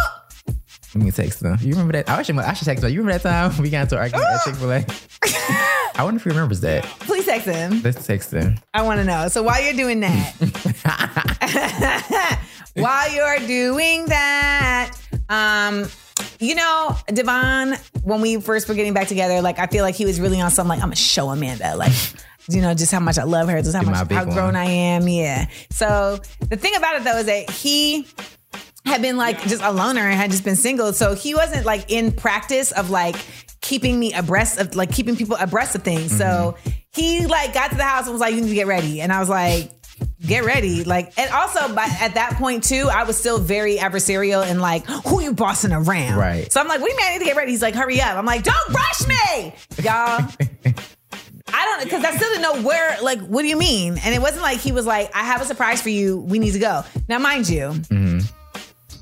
Speaker 1: Let me text him. You remember that? I should, I should text him. You remember that time we got into an argument at Chick Fil A? I wonder if he remembers that.
Speaker 2: Please text him.
Speaker 1: Let's text him.
Speaker 2: I want to know. So while you're doing that, while you're doing that, um, you know, Devon, when we first were getting back together, like I feel like he was really on some like I'm gonna show Amanda, like. You know, just how much I love her, just how much how grown
Speaker 1: one.
Speaker 2: I am. Yeah. So the thing about it though is that he had been like just a loner and had just been single. So he wasn't like in practice of like keeping me abreast of like keeping people abreast of things. So he like got to the house and was like, you need to get ready. And I was like, get ready. Like, and also by at that point too, I was still very adversarial and like, who you bossing around?
Speaker 1: Right.
Speaker 2: So I'm like, what do you mean I need to get ready? He's like, hurry up. I'm like, don't rush me. Y'all. I don't because I still didn't know where. Like, what do you mean? And it wasn't like he was like, "I have a surprise for you. We need to go." Now, mind you, mm-hmm.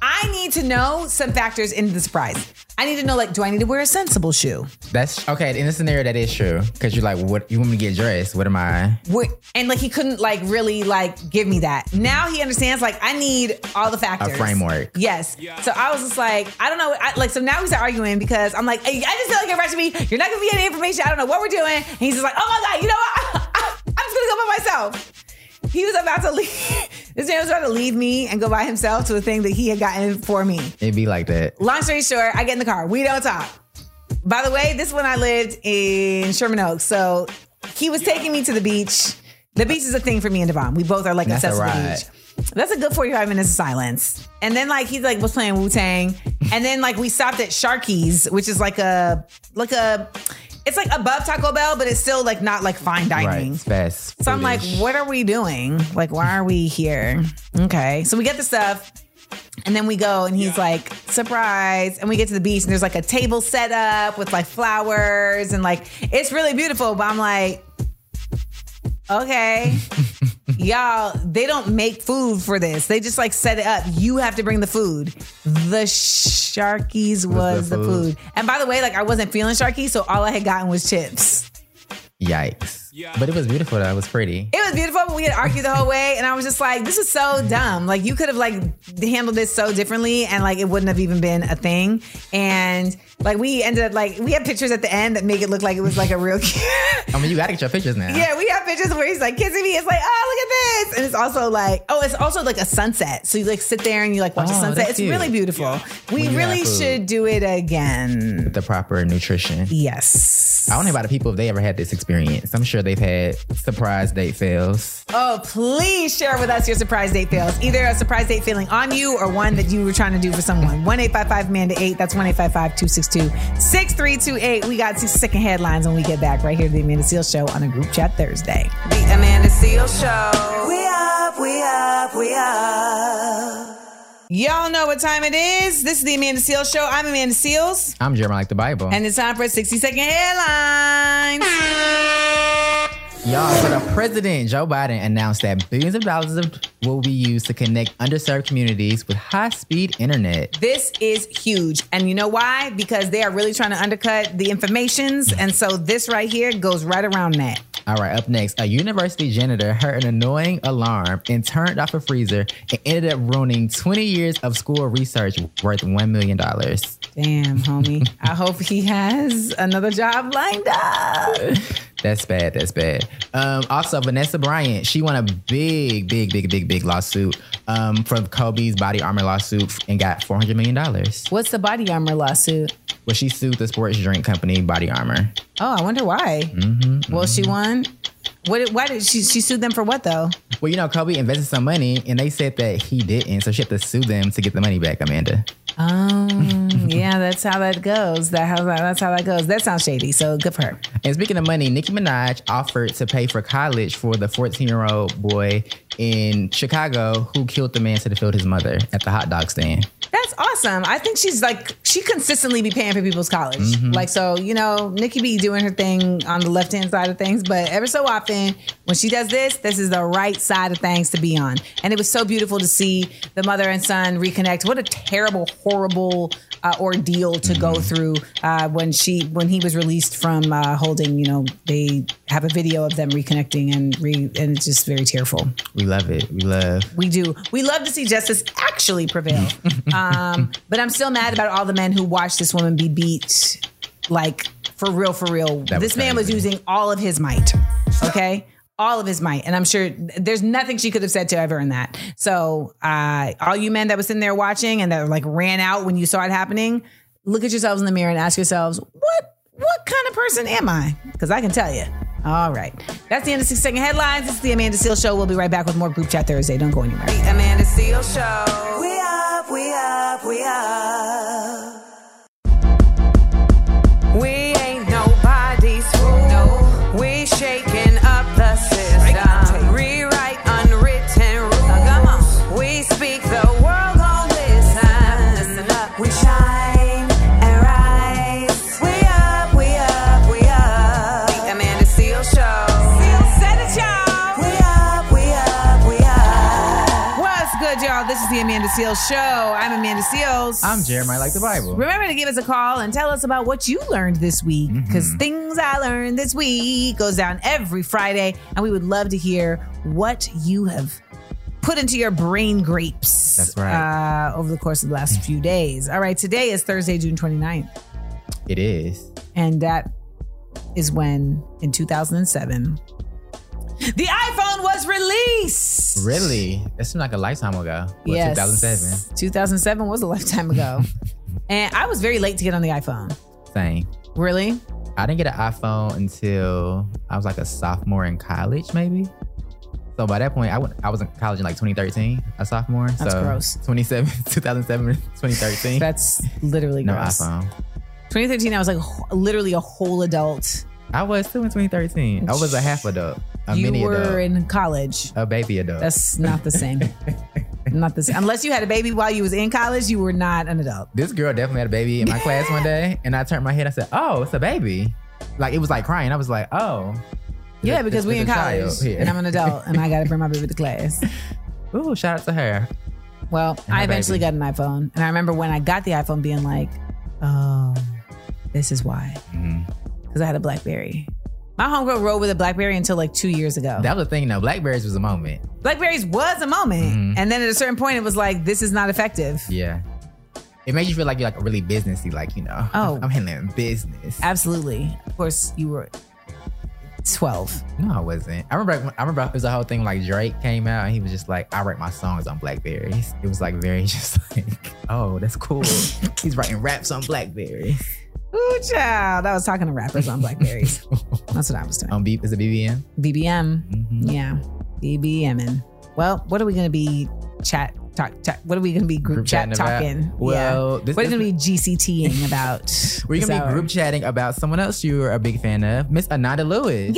Speaker 2: I need to know some factors in the surprise. I need to know, like, do I need to wear a sensible shoe?
Speaker 1: That's okay. In this scenario, that is true because you're like, what? You want me to get dressed? What am I?
Speaker 2: Where- And like, he couldn't like really like give me that. Now he understands. Like, I need all the factors.
Speaker 1: A framework.
Speaker 2: Yes. So I was just like, I don't know. I, like, so now start arguing because I'm like, I just feel like you're rushing me. You're not gonna be any information. I don't know what we're doing. And he's just like, oh my god, you know what? I'm just gonna go by myself. He was about to leave. Man was about to leave me and go by himself to a thing that he had gotten for me.
Speaker 1: It'd be like that.
Speaker 2: Long story short, I get in the car. We don't talk. By the way, this is when I lived in Sherman Oaks. So he was taking me to the beach. The beach is a thing for me and Devon. We both are like
Speaker 1: That's
Speaker 2: obsessed with the beach. That's a good 45 minutes of silence. And then like he's like was playing Wu Tang. And then like we stopped at Sharky's, which is like a like a it's like above Taco Bell, but it's still like not like fine dining.
Speaker 1: It's fast.
Speaker 2: So I'm like, what are we doing? Like, why are we here? Okay. So we get the stuff. And then we go and he's like, surprise. And we get to the beach and there's like a table set up with like flowers and like it's really beautiful. But I'm like, okay. Y'all, they don't make food for this. They just like set it up. You have to bring the food. The Sharky's was,
Speaker 1: the
Speaker 2: the,
Speaker 1: food.
Speaker 2: food. And by the way, like I wasn't feeling Sharky, so all I had gotten was chips.
Speaker 1: Yikes. But it was beautiful though. It was pretty.
Speaker 2: It was beautiful, but we had argued the whole way, and I was just like, "This is so dumb. Like, you could have like handled this so differently, and like it wouldn't have even been a thing." And like we ended up like we have pictures at the end that make it look like it was like a real kid.
Speaker 1: I mean, you gotta get your pictures now.
Speaker 2: yeah, we have pictures where he's like kissing me. It's like, oh, look at this, and it's also like, oh, it's also like a sunset. So you like sit there and you like watch the
Speaker 1: Oh,
Speaker 2: sunset. It's
Speaker 1: cute.
Speaker 2: really beautiful. We
Speaker 1: When
Speaker 2: really should do it again.
Speaker 1: With The proper nutrition.
Speaker 2: Yes. Yes.
Speaker 1: I don't know about the people if they ever had this experience. I'm sure they've had surprise date fails.
Speaker 2: Oh, please share with us your surprise date fails. Either a surprise date failing on you or one that you were trying to do for someone. 1 855 Amanda 8. That's 1 262 6328. We got 60 second headlines when we get back right here to the Amanda Seales Show on a group chat Thursday.
Speaker 3: The Amanda Seales Show. We up, we up, we up.
Speaker 2: Y'all know what time it is. This is the Amanda Seales Show. I'm Amanda Seales.
Speaker 1: I'm Jeremiah like the Bible.
Speaker 2: And it's time for a 60 second headlines.
Speaker 1: Y'all, so the president, Joe Biden, announced that billions of dollars of- will be used to connect underserved communities with high speed internet.
Speaker 2: This is huge. And you know why? Because they are really trying to undercut the informations. And so this right here goes right around that.
Speaker 1: All right, up next, a university janitor heard an annoying alarm and turned off a freezer and ended up ruining 20 years of school research worth $1 million.
Speaker 2: Damn, homie. I hope he has another job lined up.
Speaker 1: That's bad. That's bad. Um, also, Vanessa Bryant, she won a big, big, big, big, big lawsuit um, from Kobe's body armor lawsuit and got $400 million.
Speaker 2: What's the body armor lawsuit?
Speaker 1: Well, she sued the sports drink company Body Armor.
Speaker 2: Oh, I wonder why.
Speaker 1: Mm-hmm,
Speaker 2: well, she won. What? did- Why did she? She sued them for what though?
Speaker 1: Well, you know, Kobe invested some money and they said that he didn't. So she had to sue them to get the money back, Amanda.
Speaker 2: Oh, yeah, that's how that goes. That how that's how that goes. That sounds shady. So good for her.
Speaker 1: And speaking of money, Nicki Minaj offered to pay for college for the 14 year old boy in Chicago who killed the man to defend his mother at the hot dog stand.
Speaker 2: That's awesome. I think she's like she consistently be paying for people's college.
Speaker 1: Mm-hmm.
Speaker 2: Like so, you know, Nicki be doing her thing on the left hand side of things, but ever so often when she does this, this is the right side of things to be on. And it was so beautiful to see the mother and son reconnect. What a terrible, horrible uh, ordeal to go
Speaker 1: Mm-hmm.
Speaker 2: through uh, when she when he was released from uh, holding. You know, they have a video of them reconnecting and re, and it's just very tearful.
Speaker 1: We love it. We love.
Speaker 2: We do. We love to see justice actually prevail. um, but I'm still mad about all the men who watched this woman be beat, like for real, for real.
Speaker 1: That was
Speaker 2: this man was using all of his might. Okay. All of his might. And I'm sure there's nothing she could have said to ever in that. So, uh, all you men that was sitting there watching and that like ran out when you saw it happening, look at yourselves in the mirror and ask yourselves, what what kind of person am I? Because I can tell you. All right. That's the end of 60 Second Headlines. Is the Amanda Seales Show. We'll be right back with more Group Chat Thursday. Don't go anywhere.
Speaker 3: The Amanda Seales Show. We up, we up, we up. Seales Show.
Speaker 2: I'm Amanda Seales.
Speaker 1: I'm Jeremiah like the Bible.
Speaker 2: Remember to give us a call and tell us about what you learned this week.
Speaker 1: Mm-hmm.
Speaker 2: Because things I learned this week goes down every Friday, and we would love to hear what you have put into your brain grapes.
Speaker 1: That's right.
Speaker 2: Uh, over the course of the last few days. All right, today is Thursday, June 29th.
Speaker 1: It is.
Speaker 2: And that is when, in 2007, the iPhone was released.
Speaker 1: Really? That seemed like a lifetime ago. What, 2007?
Speaker 2: 2007 was a lifetime ago. and I was very late to get on the iPhone.
Speaker 1: Same.
Speaker 2: Really?
Speaker 1: I didn't get an iPhone until I was like a sophomore in college, maybe. So by that point, I went, I was in college in like 2013, a sophomore.
Speaker 2: That's
Speaker 1: so
Speaker 2: gross.
Speaker 1: 27, 2007, 2013.
Speaker 2: That's literally
Speaker 1: no
Speaker 2: gross.
Speaker 1: iPhone.
Speaker 2: 2013, I was like literally a whole adult.
Speaker 1: I was still in 2013. I was a half adult, a
Speaker 2: you were
Speaker 1: adult,
Speaker 2: in college.
Speaker 1: a baby adult.
Speaker 2: That's not the same. not the same. Unless you had a baby while you was in college, you were not an adult.
Speaker 1: this girl definitely had a baby in my class one day, and I turned my head. I said, "Oh, it's a baby." Like it was like crying. I was like, "Oh."
Speaker 2: Yeah, because
Speaker 1: it's
Speaker 2: we in college and I'm an adult and I got to bring my baby to class.
Speaker 1: Ooh, shout out to her.
Speaker 2: Well,
Speaker 1: And
Speaker 2: I eventually
Speaker 1: baby.
Speaker 2: got an iPhone, and I remember when I got the iPhone, being like, "Oh, this is why,"
Speaker 1: Mhm.
Speaker 2: because I had a BlackBerry. My homegirl rode with a BlackBerry until like two years ago.
Speaker 1: That was the thing. though. Blackberries was a moment.
Speaker 2: Blackberries was a moment,
Speaker 1: Mhm.
Speaker 2: and then at a certain point, it was like, "This is not effective."
Speaker 1: Yeah. It made you feel like you're like really businessy, like you know.
Speaker 2: Oh.
Speaker 1: I'm handling business.
Speaker 2: Absolutely. Of course, you were twelve.
Speaker 1: No, I wasn't. I remember. I remember it was a whole thing like Drake came out and he was just like, "I write my songs on Blackberries." It was like very just like, "Oh, that's cool." He's writing raps on Blackberry.
Speaker 2: Ooh, child. I was talking to rappers on Blackberries. That's what I was doing.
Speaker 1: On B, is it BBM?
Speaker 2: BBM.
Speaker 1: Mhm.
Speaker 2: Yeah. BBMing. Well, what are we going to be chat talk, chat? What are we going to be group,
Speaker 1: Group
Speaker 2: chat
Speaker 1: chatting about?
Speaker 2: talking?
Speaker 1: Well,
Speaker 2: yeah.
Speaker 1: this-
Speaker 2: what are we going to be GCTing about?
Speaker 1: We're
Speaker 2: this
Speaker 1: gonna be group chatting about someone else you are a big fan of, Miss Ananda Lewis.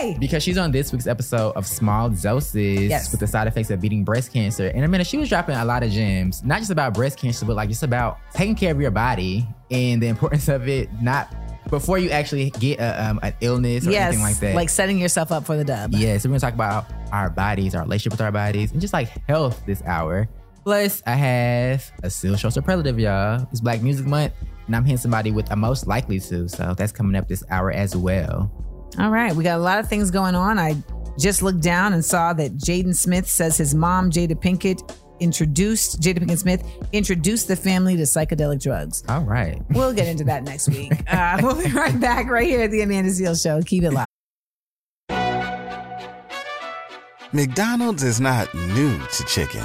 Speaker 2: Yay!
Speaker 1: Because she's on this week's episode of Small Doses
Speaker 2: Yes.
Speaker 1: with the side effects of beating breast cancer. In a minute, she was dropping a lot of gems, not just about breast cancer, but like just about taking care of your body and the importance of it, not before you actually get a, um, an illness or
Speaker 2: yes.
Speaker 1: anything like that.
Speaker 2: Like setting yourself up for the dub.
Speaker 1: Yeah, so we're gonna talk about our bodies, our relationship with our bodies, and just like health this hour. Plus, I have a still show superlative, y'all. It's Black Music Month, and I'm hitting somebody with a most likely to. So that's coming up this hour as well.
Speaker 2: All right, we got a lot of things going on. I just looked down and saw that Jaden Smith says his mom, Jada Pinkett, introduced Jada Pinkett Smith introduced the family to psychedelic drugs.
Speaker 1: All right.
Speaker 2: We'll get into that next week. Uh, we'll be right back right here at the Amanda Seales Show. Keep it live.
Speaker 6: McDonald's is not new to chicken.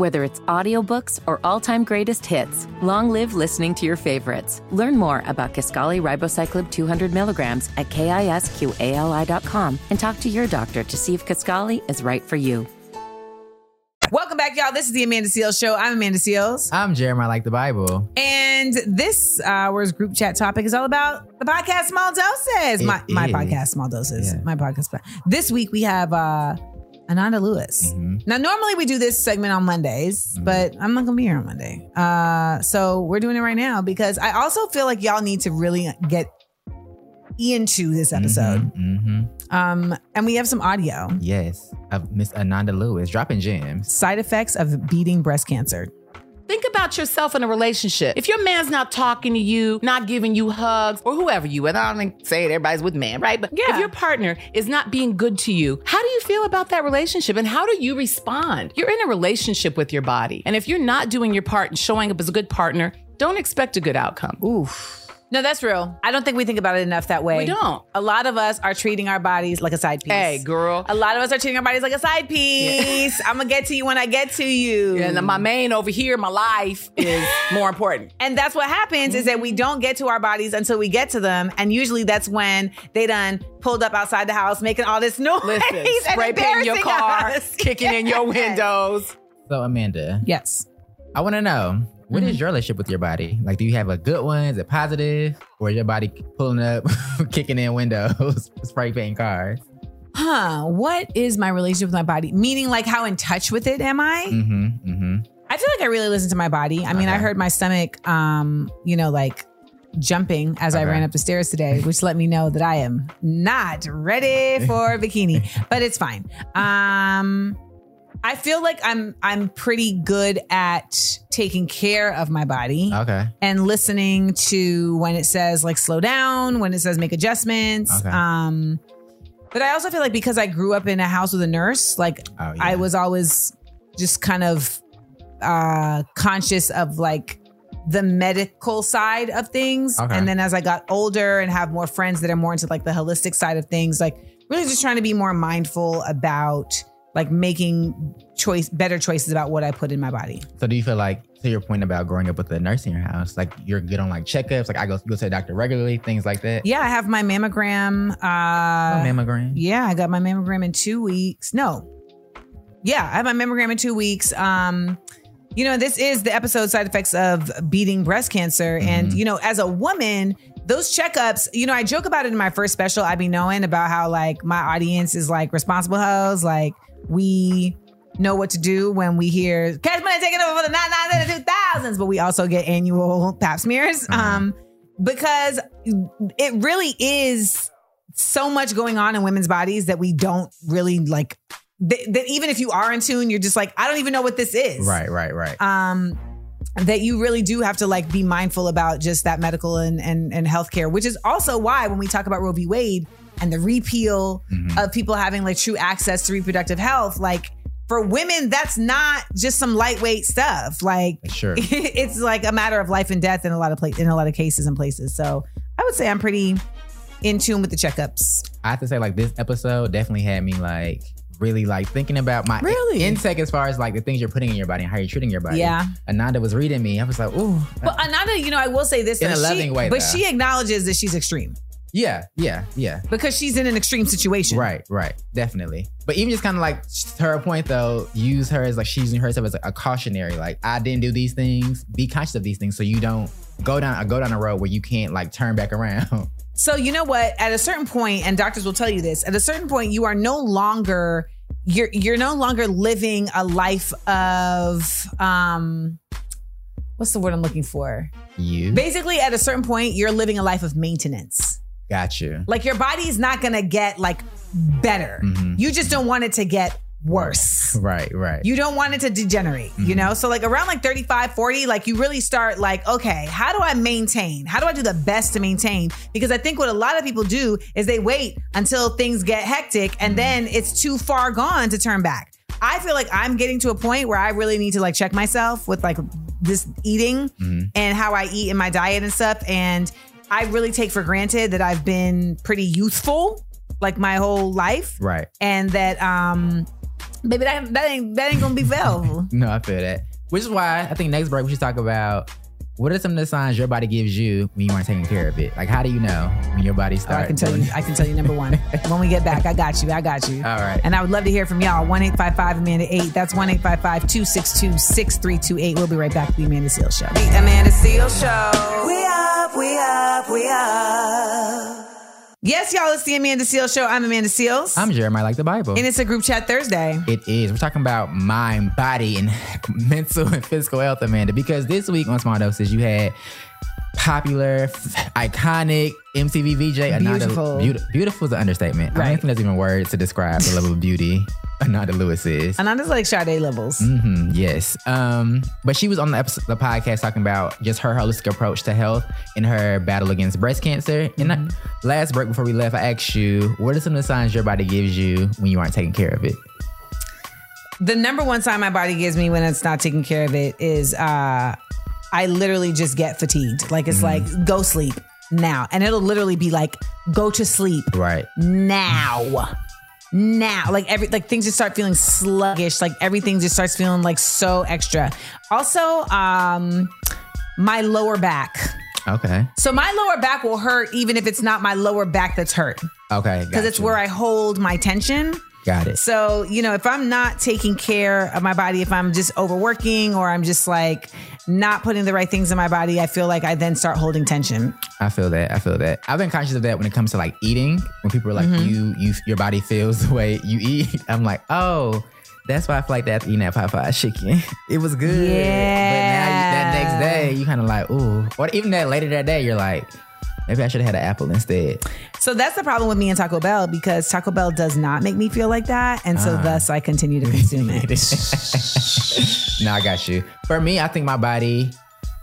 Speaker 7: Whether it's audiobooks or all-time greatest hits, long live listening to your favorites. Learn more about Kisqali Ribociclib 200 milligrams at kisqali.com and talk to your doctor to see if Kisqali is right for you.
Speaker 2: Welcome back, y'all. This is the Amanda Seales Show. I'm Amanda Seales.
Speaker 1: I'm Jeremiah like the Bible.
Speaker 2: And this hour's group chat topic is all about the podcast Small Doses.
Speaker 1: It
Speaker 2: my my
Speaker 1: is.
Speaker 2: podcast Small Doses.
Speaker 1: Yeah.
Speaker 2: My podcast. This week we have uh Ananda Lewis.
Speaker 1: Mhm.
Speaker 2: Now normally we do this segment on Mondays,
Speaker 1: Mhm.
Speaker 2: but I'm not gonna be here on Monday. Uh so we're doing it right now because I also feel like y'all need to really get into this episode.
Speaker 1: hmm
Speaker 2: Um and we have some audio.
Speaker 1: Yes, of Miss Ananda Lewis dropping gems.
Speaker 2: Side effects of beating breast cancer.
Speaker 8: Think about yourself in a relationship. If your man's not talking to you, not giving you hugs, or whoever you, and I don't say it, everybody's with man, right? But
Speaker 2: Yeah.
Speaker 8: if your partner is not being good to you, how do you feel about that relationship and how do you respond? You're in a relationship with your body. And if you're not doing your part and showing up as a good partner, don't expect a good outcome.
Speaker 2: Oof. No, that's real. I don't think we think about it enough that way.
Speaker 8: We don't.
Speaker 2: A lot of us are treating our bodies like a side piece.
Speaker 8: Hey, girl.
Speaker 2: A lot of us are treating our bodies like a side piece. I'm gonna get to you when I get to you.
Speaker 8: And my main over here, my life, is more important.
Speaker 2: And that's what happens is that we don't get to our bodies until we get to them. And usually that's when they done pulled up outside the house making all this noise.
Speaker 8: Listen, spray painting your car,
Speaker 2: us.
Speaker 8: kicking in your windows.
Speaker 1: So Amanda,
Speaker 2: Yes.
Speaker 1: I want to know what is your relationship with your body? Like, do you have a good one? Is it positive, or is your body pulling up, kicking in windows, spray painting cars?
Speaker 2: Huh. What is my relationship with my body? Meaning like how in touch with it am I?
Speaker 1: Mm-hmm. Mm-hmm.
Speaker 2: I feel like I really listen to my body. I mean, I heard my stomach, um, you know, like jumping as I ran up the stairs today, which let me know that I am not ready for bikini, but it's fine. Um, I feel like I'm I'm pretty good at taking care of my body
Speaker 1: Okay.
Speaker 2: and listening to when it says like slow down, when it says make adjustments.
Speaker 1: Okay.
Speaker 2: Um, but I also feel like because I grew up in a house with a nurse, like
Speaker 1: Oh, yeah.
Speaker 2: I was always just kind of uh conscious of like the medical side of things.
Speaker 1: Okay.
Speaker 2: And then as I got older and have more friends that are more into like the holistic side of things, like really just trying to be more mindful about like making choice better choices about what I put in my body.
Speaker 1: So, do you feel like, to your point about growing up with a nurse in your house, like you're good on like checkups? Like, I go go to the doctor regularly, things like that.
Speaker 2: Yeah, I have my mammogram. Uh,
Speaker 1: Oh, mammogram.
Speaker 2: Yeah, I got my mammogram in two weeks. No. Yeah, I have my mammogram in two weeks. Um, you know, this is the episode side effects of beating breast cancer. And, you know, as a woman, those checkups, you know, I joke about it in my first special, I be knowing about how like my audience is like responsible hoes. Like we know what to do when we hear cash money taking over for the 99 and 2000s, but we also get annual pap smears. Um, because it really is so much going on in women's bodies that we don't really like that, that even if you are in tune, you're just like, I don't even know what this is.
Speaker 1: Right, right, right.
Speaker 2: Um, that you really do have to like be mindful about just that medical and and and healthcare, which is also why when we talk about Roe v. Wade, and the repeal
Speaker 1: Mm-hmm.
Speaker 2: of people having like true access to reproductive health, like for women, that's not just some lightweight stuff. Like
Speaker 1: Sure.
Speaker 2: it's like a matter of life and death in a lot of pla- in a lot of cases and places. So I would say I'm pretty in tune with the checkups.
Speaker 1: I have to say, like this episode definitely had me like really like thinking about my
Speaker 2: Really?
Speaker 1: intake as far as like the things you're putting in your body and how you're treating your body.
Speaker 2: Yeah.
Speaker 1: Ananda was reading me. I was like, ooh.
Speaker 2: But Ananda, you know, I will say this
Speaker 1: In a
Speaker 2: she-
Speaker 1: loving way,
Speaker 2: but
Speaker 1: though.
Speaker 2: she acknowledges that she's extreme
Speaker 1: Yeah, yeah, yeah.
Speaker 2: because she's in an extreme situation.
Speaker 1: Right, right, definitely. But even just kind of like her point though, use her as like she's using herself as like a cautionary. Like I didn't do these things. Be conscious of these things so you don't go down go down a road where you can't like turn back around.
Speaker 2: So you know what? At a certain point, and doctors will tell you this, at a certain point, you are no longer you're you're no longer living a life of um what's the word I'm looking for?
Speaker 1: you
Speaker 2: Basically, at a certain point, you're living a life of maintenance.
Speaker 1: Got you.
Speaker 2: Like your body is not gonna get like better.
Speaker 1: Mhm.
Speaker 2: You just don't want it to get worse.
Speaker 1: Right, right.
Speaker 2: You don't want it to degenerate, you mm-hmm. know? So like around like 35, 40, like you really start like, okay, how do I maintain? How do I do the best to maintain? Because I think what a lot of people do is they wait until things get hectic and mm-hmm. then it's too far gone to turn back. I feel like I'm getting to a point where I really need to like check myself with like this eating mm-hmm. and how I eat in my diet and stuff. And I really take for granted that I've been pretty youthful like my whole life
Speaker 1: right.
Speaker 2: and that um maybe that that ain't that ain't gonna be available.
Speaker 1: No, I feel that. Which is why I think next break we should talk about what are some of the signs your body gives you when you aren't taking care of it. Like how do you know when your body
Speaker 2: Oh,
Speaker 1: starts?
Speaker 2: I can tell you. I can tell you number one. when we get back, I got you. I got you.
Speaker 1: All right.
Speaker 2: And I would love to hear from y'all. One eight five five Amanda eight. That's one eight five five two six two six three two eight. We'll be right back. The Amanda Seales Show.
Speaker 3: The Amanda Seales Show. We up, we up, we up.
Speaker 2: Yes, y'all. It's the Amanda Seales Show. I'm Amanda Seales,
Speaker 1: I'm Jeremiah like the Bible.
Speaker 2: and it's a group chat Thursday.
Speaker 1: It is. We're talking about mind, body, and mental and physical health, Amanda. Because this week on Small Doses, you had popular, f- iconic MTV VJ.
Speaker 2: Beautiful.
Speaker 1: Beautiful, beautiful is an understatement. I don't think there's even words to describe the level of beauty Ananda Lewis is.
Speaker 2: And I'm like Sade levels.
Speaker 1: hmm yes. Um, but she was on the episode, the podcast talking about just her holistic approach to health and her battle against breast cancer. And I, last break before we left, I asked you, what are some of the signs your body gives you when you aren't taking care of it?
Speaker 2: The number one sign my body gives me when it's not taking care of it is uh I literally just get fatigued. Like it's like go sleep now. And it'll literally be like go to sleep
Speaker 1: Right.
Speaker 2: now. Now. Like every like things just start feeling sluggish. Like everything just starts feeling like so extra. Also, um my lower back.
Speaker 1: Okay.
Speaker 2: So my lower back will hurt even if it's not my lower back that's hurt.
Speaker 1: Okay.
Speaker 2: Because it's where I hold my tension.
Speaker 1: Got it.
Speaker 2: So, you know, if I'm not taking care of my body, if I'm just overworking or I'm just like not putting the right things in my body, I feel like I then start holding tension.
Speaker 1: I feel that. I feel that. I've been conscious of that when it comes to like eating. When people are like,
Speaker 2: Mm-hmm.
Speaker 1: you, you, your body feels the way you eat. I'm like, oh, that's why I feel like that eating that Popeye chicken. It was good. Yeah. But now you, that next day, you kind of like, ooh. Or even that later that day, you're like, maybe I should have had an apple instead.
Speaker 2: So that's the problem with me and Taco Bell because Taco Bell does not make me feel like that. And so thus I continue to consume it.
Speaker 1: no, I got you. For me, I think my body.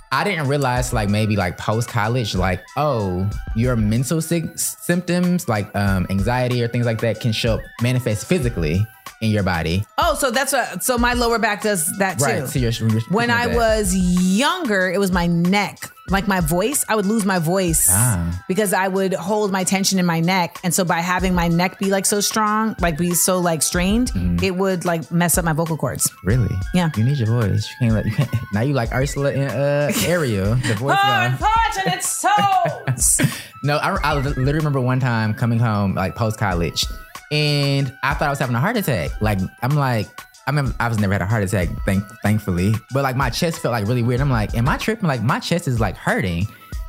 Speaker 1: I didn't realize like maybe like post college, like oh, your mental sy- symptoms like um, anxiety or things like that can show up manifest physically in your body.
Speaker 2: Oh, so that's what, so my lower back does that too.
Speaker 1: Right. So you're, you're
Speaker 2: when I was younger, it was my neck, like my voice. I would lose my voice
Speaker 1: Ah.
Speaker 2: because I would hold my tension in my neck, and so by having my neck be like so strong, like be so like strained, it would like mess up my vocal cords.
Speaker 1: really
Speaker 2: Yeah.
Speaker 1: You need your voice. You can't let you can't. Now you like Ursula and uh, Ariel. The voice gone.
Speaker 2: Unfortunate souls.
Speaker 1: No, I, I literally remember one time coming home like post college, and I thought I was having a heart attack. Like I'm like. I mean, I was never had a heart attack, thank, thankfully. But like my chest felt like really weird. I'm like, am I tripping? Like my chest is like hurting.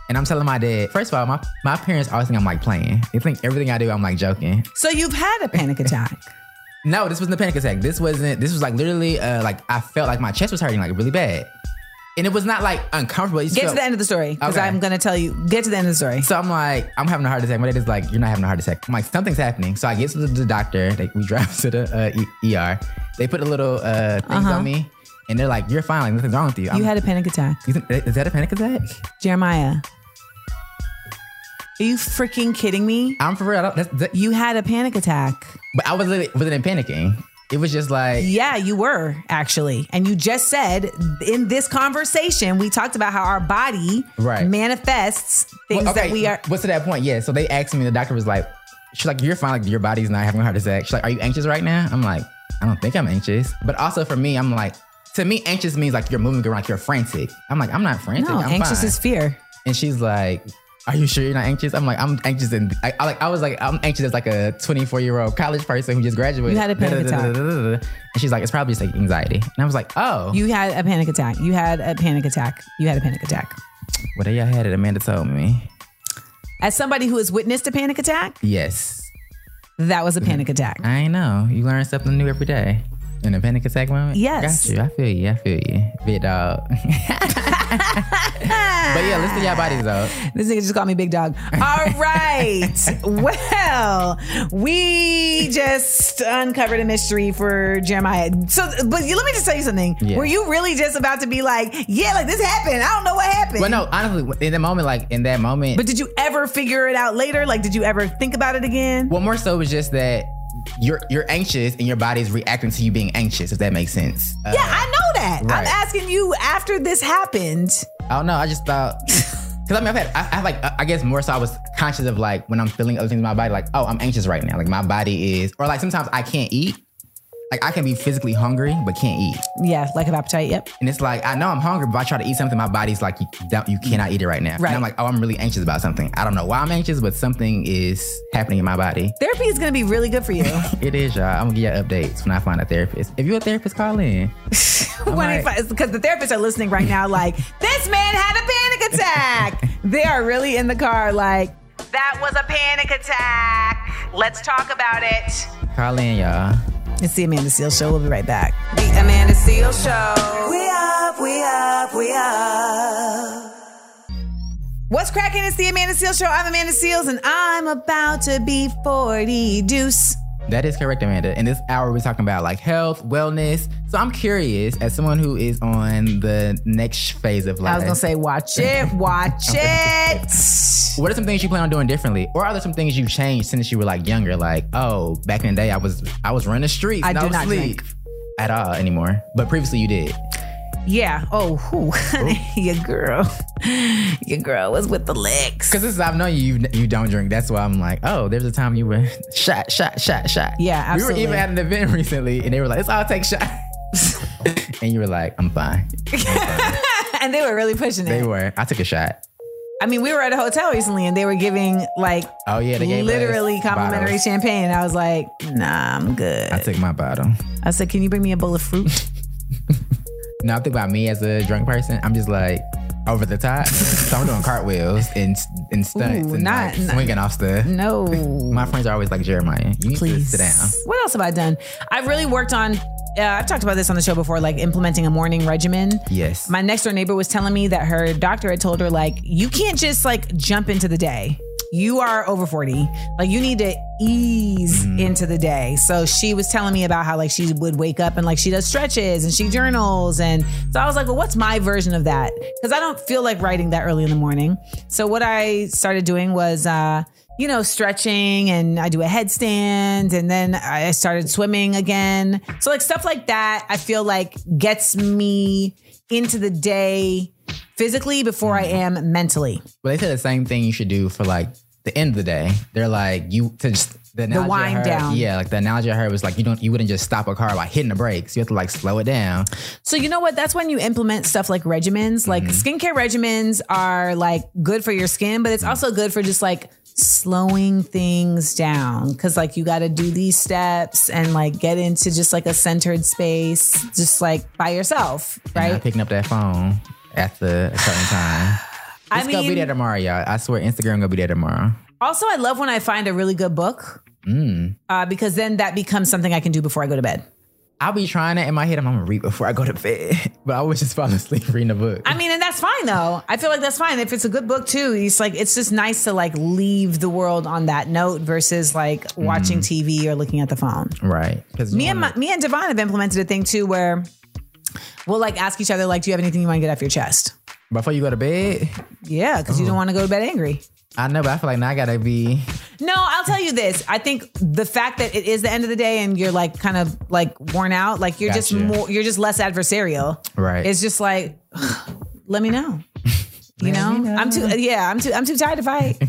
Speaker 1: And I'm telling my dad, first of all, my, my parents always think I'm like playing. They think everything I do, I'm like joking.
Speaker 2: so you've had a panic attack.
Speaker 1: No, this wasn't a panic attack. This wasn't, this was like literally uh, like I felt like my chest was hurting like really bad. And it was not like uncomfortable. It
Speaker 2: Get to the end of the story because
Speaker 1: Okay.
Speaker 2: I'm gonna tell you. Get to the end of the story.
Speaker 1: So I'm like, I'm having a heart attack. My dad is like, you're not having a heart attack. I'm like, something's happening. So I get to the, doctor. They, we drive to the uh, e- ER. They put a little uh, things
Speaker 2: Uh-huh.
Speaker 1: on me, and they're like, you're fine. Like nothing's wrong with you.
Speaker 2: You
Speaker 1: I'm-
Speaker 2: had a panic attack,
Speaker 1: you think, is that a panic attack?
Speaker 2: Jeremiah. Are you freaking kidding me?
Speaker 1: I'm for real. I don't- That's, that,
Speaker 2: You had a panic attack.
Speaker 1: but I was wasn't panicking. It was just like
Speaker 2: Yeah, you were actually. And you just said in this conversation, we talked about how our body
Speaker 1: Right.
Speaker 2: manifests things
Speaker 1: Well,
Speaker 2: that we are.
Speaker 1: What's to that point? Yeah. So they asked me. The doctor was like, "She's like, you're fine. Like your body's not having a heart attack." She's like, "Are you anxious right now?" I'm like, "I don't think I'm anxious." But also for me, I'm like, to me, anxious means like you're moving around, like you're frantic. I'm like, I'm not frantic.
Speaker 2: No,
Speaker 1: I'm
Speaker 2: anxious
Speaker 1: fine.
Speaker 2: is fear.
Speaker 1: And she's like, "Are you sure you're not anxious?" I'm like, "I'm anxious." And I, I like, I was like, "I'm anxious as like a 24 year old college person who just graduated."
Speaker 2: You had a panic attack.
Speaker 1: And she's like, "It's probably just like anxiety." And I was like, "Oh,
Speaker 2: You had a panic attack. You had a panic attack. You had a panic attack.
Speaker 1: what y'all had it?" Amanda told me.
Speaker 2: As somebody who has witnessed a panic attack,
Speaker 1: Yes,
Speaker 2: that was a panic attack.
Speaker 1: I know. You learn something new every day. In a panic attack moment?
Speaker 2: Yes.
Speaker 1: Got you. I feel you. I feel you. Big dog. but yeah, listen to y'all bodies though.
Speaker 2: This nigga just called me big dog. All right. well, we just uncovered a mystery for Jeremiah. So, but let me just tell you something.
Speaker 1: Yeah.
Speaker 2: Were you really just about to be like, yeah, like this happened? I don't know what happened.
Speaker 1: Well, no, honestly, in the moment, like in that moment,
Speaker 2: But did you ever figure it out later? Like, did you ever think about it again?
Speaker 1: Well, more so was just that you're you're anxious and your body's reacting to you being anxious. If that makes sense. Uh,
Speaker 2: yeah, I know that. I'm asking you after this happened.
Speaker 1: I don't know. I just thought. Cause I mean, I've had, I, I have like, I guess more so I was conscious of like when I'm feeling other things in my body, like, oh, I'm anxious right now. Like my body is, or like sometimes I can't eat. Like I can be physically hungry, but can't eat.
Speaker 2: Yeah, lack of appetite. Yep.
Speaker 1: And it's like, I know I'm hungry, but I try to eat something, my body's like, you, don't, you cannot eat it right now.
Speaker 2: Right.
Speaker 1: And I'm like, oh, I'm really anxious about something. I don't know why I'm anxious, but something is happening in my body.
Speaker 2: Therapy is going to be really good for you.
Speaker 1: It is, y'all. I'm gonna give you updates when I find a therapist. If you're a therapist, call in.
Speaker 2: when
Speaker 1: like-
Speaker 2: because the therapists are listening right now, like this man had a panic attack. they are really in the car, like that was a panic attack. Let's talk about it.
Speaker 1: Call in, y'all.
Speaker 2: It's the Amanda Seales Show. We'll be right back.
Speaker 3: The Amanda Seales Show. We up, we up, we up.
Speaker 2: What's cracking? It's the Amanda Seales Show. I'm Amanda Seales, and I'm about to be 40 deuce.
Speaker 1: That is correct, Amanda. In this hour, we're talking about like health, wellness. So I'm curious, as someone who is on the next phase of life,
Speaker 2: I was gonna say, watch it, watch it.
Speaker 1: what are some things you plan on doing differently, or are there some things you've changed since you were like younger? Like, oh, back in the day, I was I was running the streets.
Speaker 2: I do not
Speaker 1: asleep
Speaker 2: drink.
Speaker 1: at all anymore, but previously you did.
Speaker 2: Yeah. Oh, whew. your girl, your girl was with the licks.
Speaker 1: Because I've known you, you, you don't drink. That's why I'm like, oh, there's a time you were shot, shot, shot, shot.
Speaker 2: Yeah,
Speaker 1: We were even at an event recently, and they were like, let's all take shots. and you were like, I'm fine.
Speaker 2: and they were really pushing it.
Speaker 1: They were. I took a shot.
Speaker 2: I mean, we were at a hotel recently and they were giving like
Speaker 1: Oh yeah, they
Speaker 2: literally complimentary
Speaker 1: bottles.
Speaker 2: champagne. And I was like, nah, I'm good.
Speaker 1: I took my bottle.
Speaker 2: I said, can you bring me a bowl of fruit?
Speaker 1: No, I think about me as a drunk person. I'm just like over the top. so I'm doing cartwheels and and stunts
Speaker 2: Ooh,
Speaker 1: and
Speaker 2: not-
Speaker 1: like,
Speaker 2: not-
Speaker 1: swinging off stuff.
Speaker 2: no.
Speaker 1: My friends are always like Jeremiah. You need
Speaker 2: Please.
Speaker 1: to sit down.
Speaker 2: What else have I done? I've really worked on, uh, I've talked about this on the show before, like implementing a morning regimen.
Speaker 1: Yes.
Speaker 2: My next door neighbor was telling me that her doctor had told her, like, you can't just like jump into the day. You are over 40. Like, you need to ease into the day. So she was telling me about how, like, she would wake up and, like, she does stretches and she journals. And so I was like, well, what's my version of that? Because I don't feel like writing that early in the morning. So what I started doing was, uh, you know, stretching and I do a headstand and then I started swimming again. So, like, stuff like that, I feel like gets me into the day physically before I am mentally.
Speaker 1: But they said the same thing you should do for like the end of the day. They're like you to just the, analogy I
Speaker 2: wind down.
Speaker 1: Yeah, like the analogy I heard was like you don't you wouldn't just stop a car by hitting the brakes. You have to like slow it down.
Speaker 2: So, you know what? That's when you implement stuff like regimens. Like, mm-hmm. skincare regimens are like good for your skin, but it's mm-hmm. also good for just like slowing things down because like you got to do these steps and like get into just like a centered space just like by yourself
Speaker 1: And not
Speaker 2: right
Speaker 1: picking up that phone at the a certain time.
Speaker 2: I
Speaker 1: It's gonna be there tomorrow, y'all. I swear Instagram gonna be there tomorrow.
Speaker 2: Also, I love when I find a really good book
Speaker 1: Mm.
Speaker 2: uh, because then that becomes something I can do before I go to bed.
Speaker 1: I'll be trying that in my head. I'm gonna read before I go to bed, but I always just fall asleep reading a book.
Speaker 2: I mean, that's fine though. I feel like that's fine if it's a good book too. It's like it's just nice to like leave the world on that note versus like watching mm. TV or looking at the phone.
Speaker 1: right? Because
Speaker 2: Me and my, me and Devon have implemented a thing too where we'll like ask each other like, "Do you have anything you want to get off your chest?"
Speaker 1: before you go to bed.
Speaker 2: Yeah, because you don't want to go to bed angry.
Speaker 1: I know, but I feel like now I gotta be.
Speaker 2: No, I'll tell you this. I think the fact that it is the end of the day and you're like kind of like worn out, like you're just more, you're just less adversarial.
Speaker 1: Right.
Speaker 2: It's just like, let me know. You know? I'm too. Yeah, I'm too. I'm too tired to fight.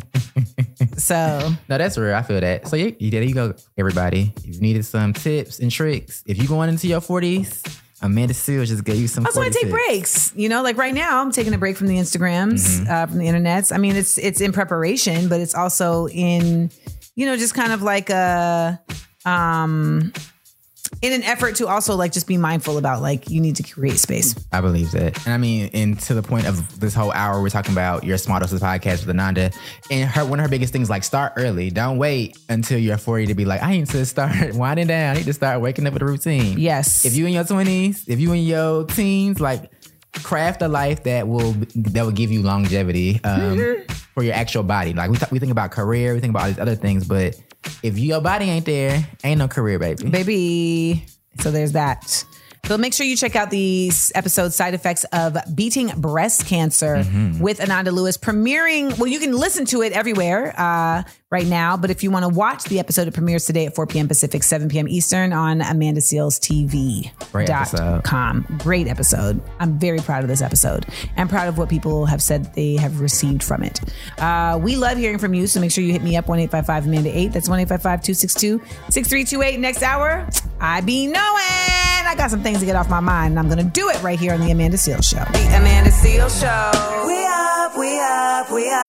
Speaker 2: so
Speaker 1: No, that's real. I feel that. So yeah, you- there you go, everybody. If you needed some tips and tricks, if you going into your forties, Amanda Seales just gave you some.
Speaker 2: I also want to take breaks. You know, like right now, I'm taking a break from the Instagrams, uh, from the internets. I mean, it's it's in preparation, but it's also in, you know, just kind of like a, um, in an effort to also like just be mindful about like you need to create space.
Speaker 1: I believe that. And I mean, and to the point of this whole hour, we're talking about your Small Doses podcast with Ananda. And her one of her biggest things like start early. Don't wait until you're 40 to be like, I need to start winding down. I need to start waking up with a routine.
Speaker 2: Yes.
Speaker 1: If you in your 20s, if you in your teens, like craft a life that will that will give you longevity um, for your actual body. Like we, th- we think about career, we think about all these other things, but if your body ain't there, ain't no career, baby.
Speaker 2: baby. So there's that. So make sure you check out the s- episode Side Effects of Beating Breast Cancer with Ananda Lewis premiering. Well, you can listen to it everywhere uh, right now, but if you want to watch the episode, it premieres today at 4 p.m. Pacific, 7 p.m. Eastern on Amanda Seales TV.
Speaker 1: Great episode.
Speaker 2: Com. Great episode. I'm very proud of this episode and proud of what people have said they have received from it. Uh, we love hearing from you, so make sure you hit me up 1 855 Amanda 8. That's 1 855 262 6328. Next hour, I be knowing. I got some things to get off my mind, and I'm going to do it right here on The Amanda Seales Show.
Speaker 3: The Amanda Seales Show. We up, we up, we up.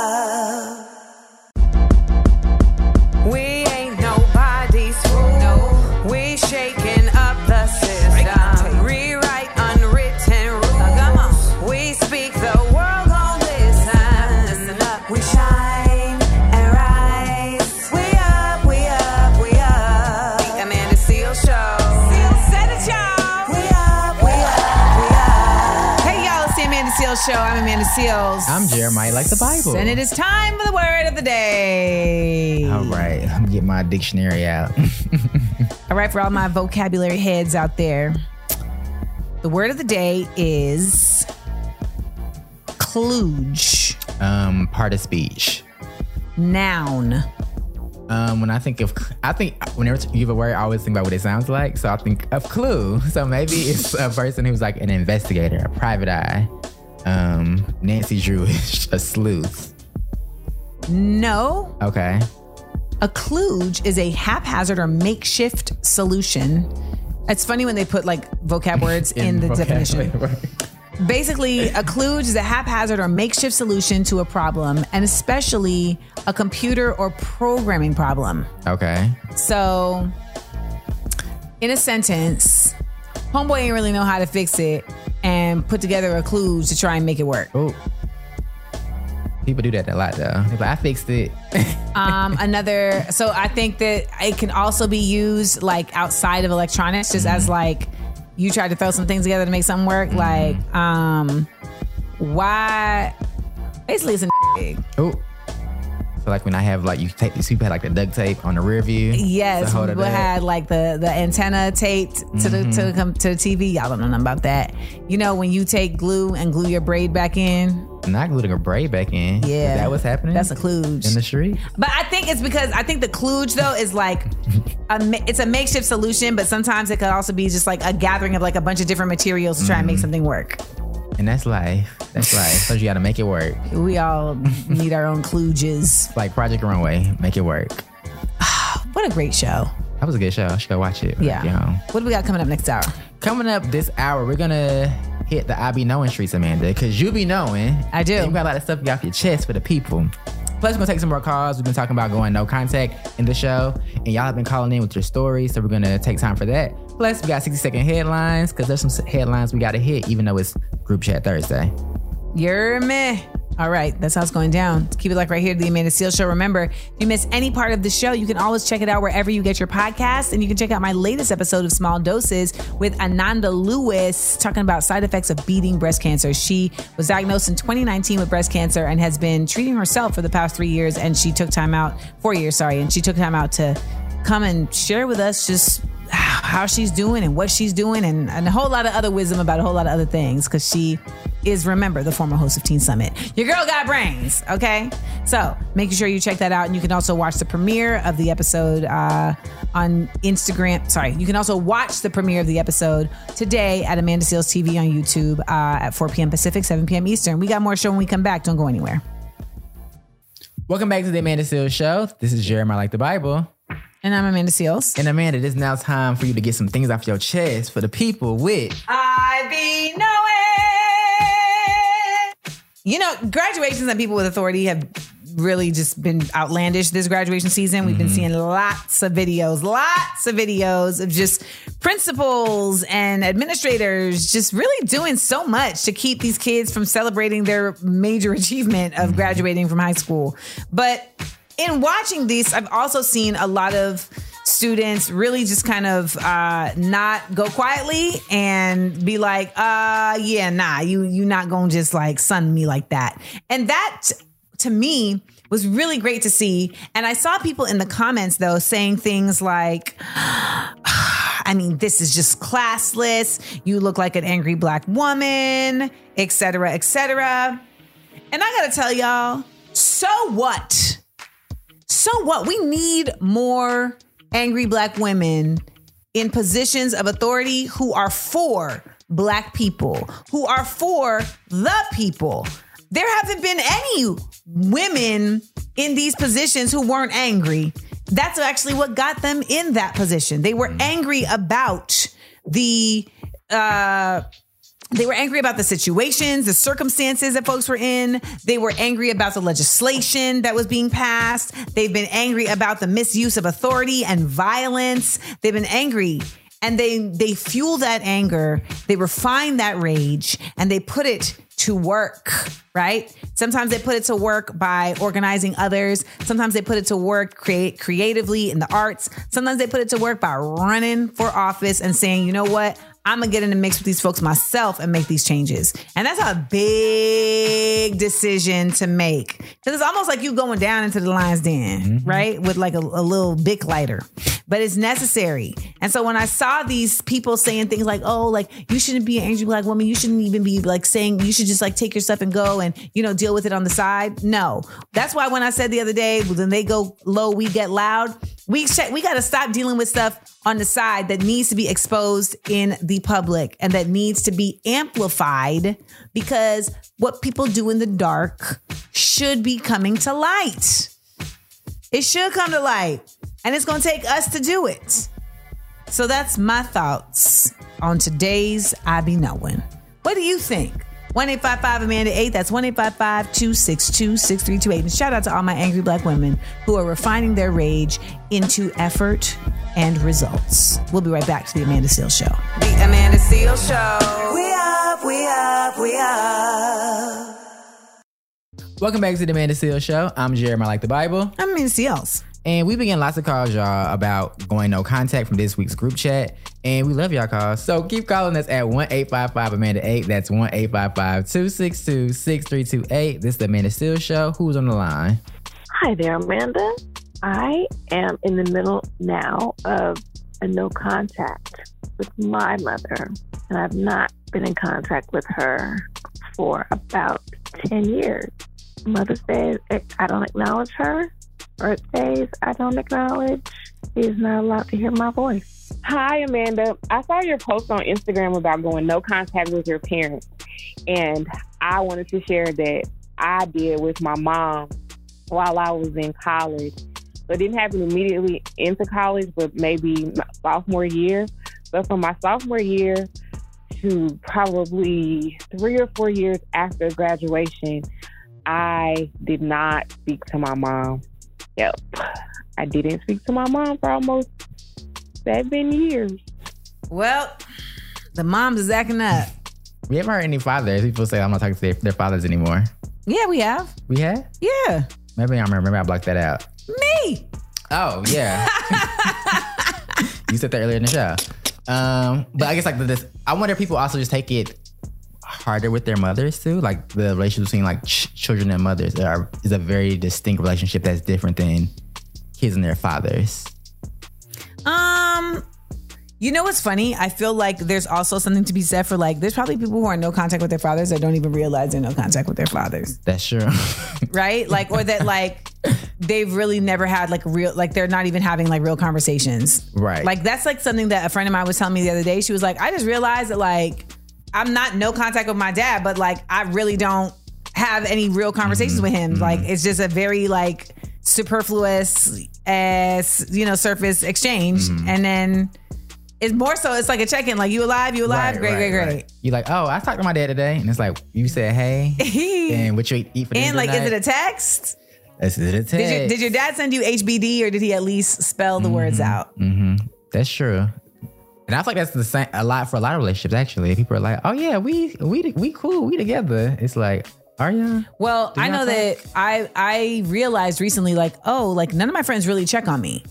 Speaker 3: Show.
Speaker 2: I'm Amanda Seales.
Speaker 1: I'm Jeremiah like the Bible.
Speaker 2: And it is time for the word of the day.
Speaker 1: All right, I'm gonna get my dictionary out.
Speaker 2: All right, for all my vocabulary heads out there, the word of the day is kludge.
Speaker 1: um, part of speech.
Speaker 2: Noun.
Speaker 1: Um, when I think of, I think whenever you have a word, I always think about what it sounds like. So I think of clue. So maybe it's a person who's like an investigator, a private eye. Um, Nancy Drew is a sleuth.
Speaker 2: No,
Speaker 1: Okay.
Speaker 2: a kludge is a haphazard or makeshift solution. It's funny when they put like vocab words in, the definition. Basically, a kludge is a haphazard or makeshift solution to a problem, and especially a computer or programming problem.
Speaker 1: Okay.
Speaker 2: So, in a sentence, homeboy ain't really know how to fix it and put together a kludge to try and make it work.
Speaker 1: Oh. People do that a lot though. They're like, I fixed it.
Speaker 2: Um, another, so I think that it can also be used like outside of electronics, just as like you tried to throw some things together to make something work. Like, um, why? Basically, it's a
Speaker 1: oh. So like when I have like you take these people had like the duct tape on the rear view.
Speaker 2: Yes, we had like the the antenna taped to the to mm-hmm. come to the TV. Y'all don't know nothing about that. You know when you take glue and glue your braid back in.
Speaker 1: Not gluing a braid back in.
Speaker 2: Yeah,
Speaker 1: Is that was happening?
Speaker 2: That's a kludge.
Speaker 1: in the street.
Speaker 2: But I think it's because I think the kludge though is like a it's a makeshift solution, but sometimes it could also be just like a gathering of like a bunch of different materials to try and make mm-hmm. something work.
Speaker 1: And that's life. That's life. So you got to make it work.
Speaker 2: We all need our own kludges.
Speaker 1: Like Project Runway, make it work.
Speaker 2: What a great show.
Speaker 1: That was a good show. You should go watch it.
Speaker 2: Yeah. What do we got coming up next hour?
Speaker 1: Coming up this hour, we're gonna hit the I be knowing streets, Amanda, because you be knowing.
Speaker 2: I do.
Speaker 1: You got a lot of stuff you got off your chest for the people. Plus, we're gonna take some more calls. We've been talking about going no contact in the show, and y'all have been calling in with your stories, so we're gonna take time for that. Plus, we got 60 second headlines because there's some headlines we gotta hit, even though it's group chat Thursday.
Speaker 2: You're me. All right, that's how it's going down. Keep it like right here to the Amanda Seales Show. Remember, if you miss any part of the show, you can always check it out wherever you get your podcast. And you can check out my latest episode of Small Doses with Ananda Lewis talking about side effects of beating breast cancer. She was diagnosed in 2019 with breast cancer and has been treating herself for the past three years. And she took time out, four years, sorry, and she took time out to come and share with us just how she's doing and what she's doing and, and a whole lot of other wisdom about a whole lot of other things because she is remember the former host of teen summit. Your girl got brains okay? So making sure you check that out. And you can also watch the premiere of the episode uh, on instagram. Sorry you can also watch the premiere of the episode today at amanda seales tv on youtube uh, at 4 p.m pacific 7 p.m eastern. We got more show when we come back. Don't go anywhere.
Speaker 1: Welcome back to the Amanda Seales Show. This is Jeremiah Like the Bible.
Speaker 2: And i'm amanda seales
Speaker 1: And Amanda, it is now time for you to get some things off your chest for the people with
Speaker 2: I be knowing. You know, graduations and people with authority have really just been outlandish this graduation season. We've been mm-hmm. seeing lots of videos, lots of videos of just principals and administrators just really doing so much to keep these kids from celebrating their major achievement of mm-hmm. graduating from high school. But in watching these, I've also seen a lot of students really just kind of uh, not go quietly and be like, uh, yeah, nah, you you not gonna just like sun me like that. And that to me was really great to see. And I saw people in the comments though saying things like, I mean, this is just classless. You look like an angry black woman, et cetera, et cetera. And I gotta tell y'all, so what? So what? We need more angry black women in positions of authority who are for black people, who are for the people. There haven't been any women in these positions who weren't angry. That's actually what got them in that position. They were angry about the uh they were angry about the situations, the circumstances that folks were in. They were angry about the legislation that was being passed. They've been angry about the misuse of authority and violence. They've been angry and they they fuel that anger, they refine that rage and they put it to work, right? Sometimes they put it to work by organizing others. Sometimes they put it to work create creatively in the arts. Sometimes they put it to work by running for office and saying, "You know what? I'm gonna get in the mix with these folks myself and make these changes. And that's a big decision to make. Because it's almost like you going down into the lion's den, mm-hmm. right? With like a, a little Bic lighter. But it's necessary. And so when I saw these people saying things like, oh, like you shouldn't be an angry black woman, you shouldn't even be like saying you should just like take your stuff and go and, you know, deal with it on the side. No. That's why when I said the other day, when they go low, we get loud. We check, we got to stop dealing with stuff on the side that needs to be exposed in the public and that needs to be amplified because what people do in the dark should be coming to light. It should come to light, and it's going to take us to do it. So that's my thoughts on today's I Be Knowing. What do you think? 1 855 Amanda 8. That's 1 855 262 6328. And shout out to all my angry black women who are refining their rage into effort and results. We'll be right back to the Amanda Seales Show.
Speaker 3: The Amanda Seales Show. We up, we up, we up.
Speaker 1: Welcome back to the Amanda Seales Show. I'm Jeremiah Like the Bible.
Speaker 2: I'm Amanda Seales.
Speaker 1: And we begin lots of calls, y'all, about going no contact from this week's group chat. And we love y'all calls. So keep calling us at 1 855 Amanda 8. That's 1 855 262 6328. This is the Amanda Seales Show. Who's on the line?
Speaker 9: Hi there, Amanda. I am in the middle now of a no contact with my mother, and I've not been in contact with her for about 10 years. Mother Day, I don't acknowledge her. Birthdays, I don't acknowledge. She's not allowed to hear my voice.
Speaker 10: Hi, Amanda. I saw your post on Instagram about going no contact with your parents. And I wanted to share that I did with my mom while I was in college. So it didn't happen immediately into college, but maybe sophomore year. But from my sophomore year to probably three or four years after graduation, I did not speak to my mom. Yep. I didn't speak to my mom for almost seven years.
Speaker 2: Well, the moms is acting up.
Speaker 1: We haven't heard any fathers. People say I'm not talking to their, their fathers anymore.
Speaker 2: Yeah, we have.
Speaker 1: We have?
Speaker 2: Yeah.
Speaker 1: Maybe I remember. Maybe I blocked that out.
Speaker 2: Me.
Speaker 1: Oh yeah. you said that earlier in the show. Um, but I guess like this, I wonder if people also just take it harder with their mothers too. Like the relationship between like ch- children and mothers are, is a very distinct relationship that's different than kids and their fathers.
Speaker 2: Um, you know what's funny? I feel like there's also something to be said for like there's probably people who are in no contact with their fathers that don't even realize they're no contact with their fathers,
Speaker 1: That's true.
Speaker 2: right? Like or that like they've really never had like real like they're not even having like real conversations.
Speaker 1: Right.
Speaker 2: Like that's like something that a friend of mine was telling me the other day. She was like, I just realized that like I'm not no contact with my dad, but like I really don't have any real conversations mm-hmm. with him. Mm-hmm. Like it's just a very like superfluous as you know surface exchange, mm-hmm. and then it's more so it's like a check in. Like you alive, you alive,
Speaker 1: Right,
Speaker 2: great,
Speaker 1: right,
Speaker 2: great, great.
Speaker 1: right. You like, oh, I talked to my dad today, and it's like you said, hey, and what you eat for dinner
Speaker 2: And like, is it a text?
Speaker 1: Is it a text?
Speaker 2: Did, you, did your dad send you HBD, or did he at least spell the words out?
Speaker 1: Mm-hmm. That's true. And I feel like that's the same a lot for a lot of relationships. Actually, people are like, "Oh yeah, we we we cool, we together." It's like, are you?
Speaker 2: Well, I know that I I realized recently, like, oh, like none of my friends really check on me.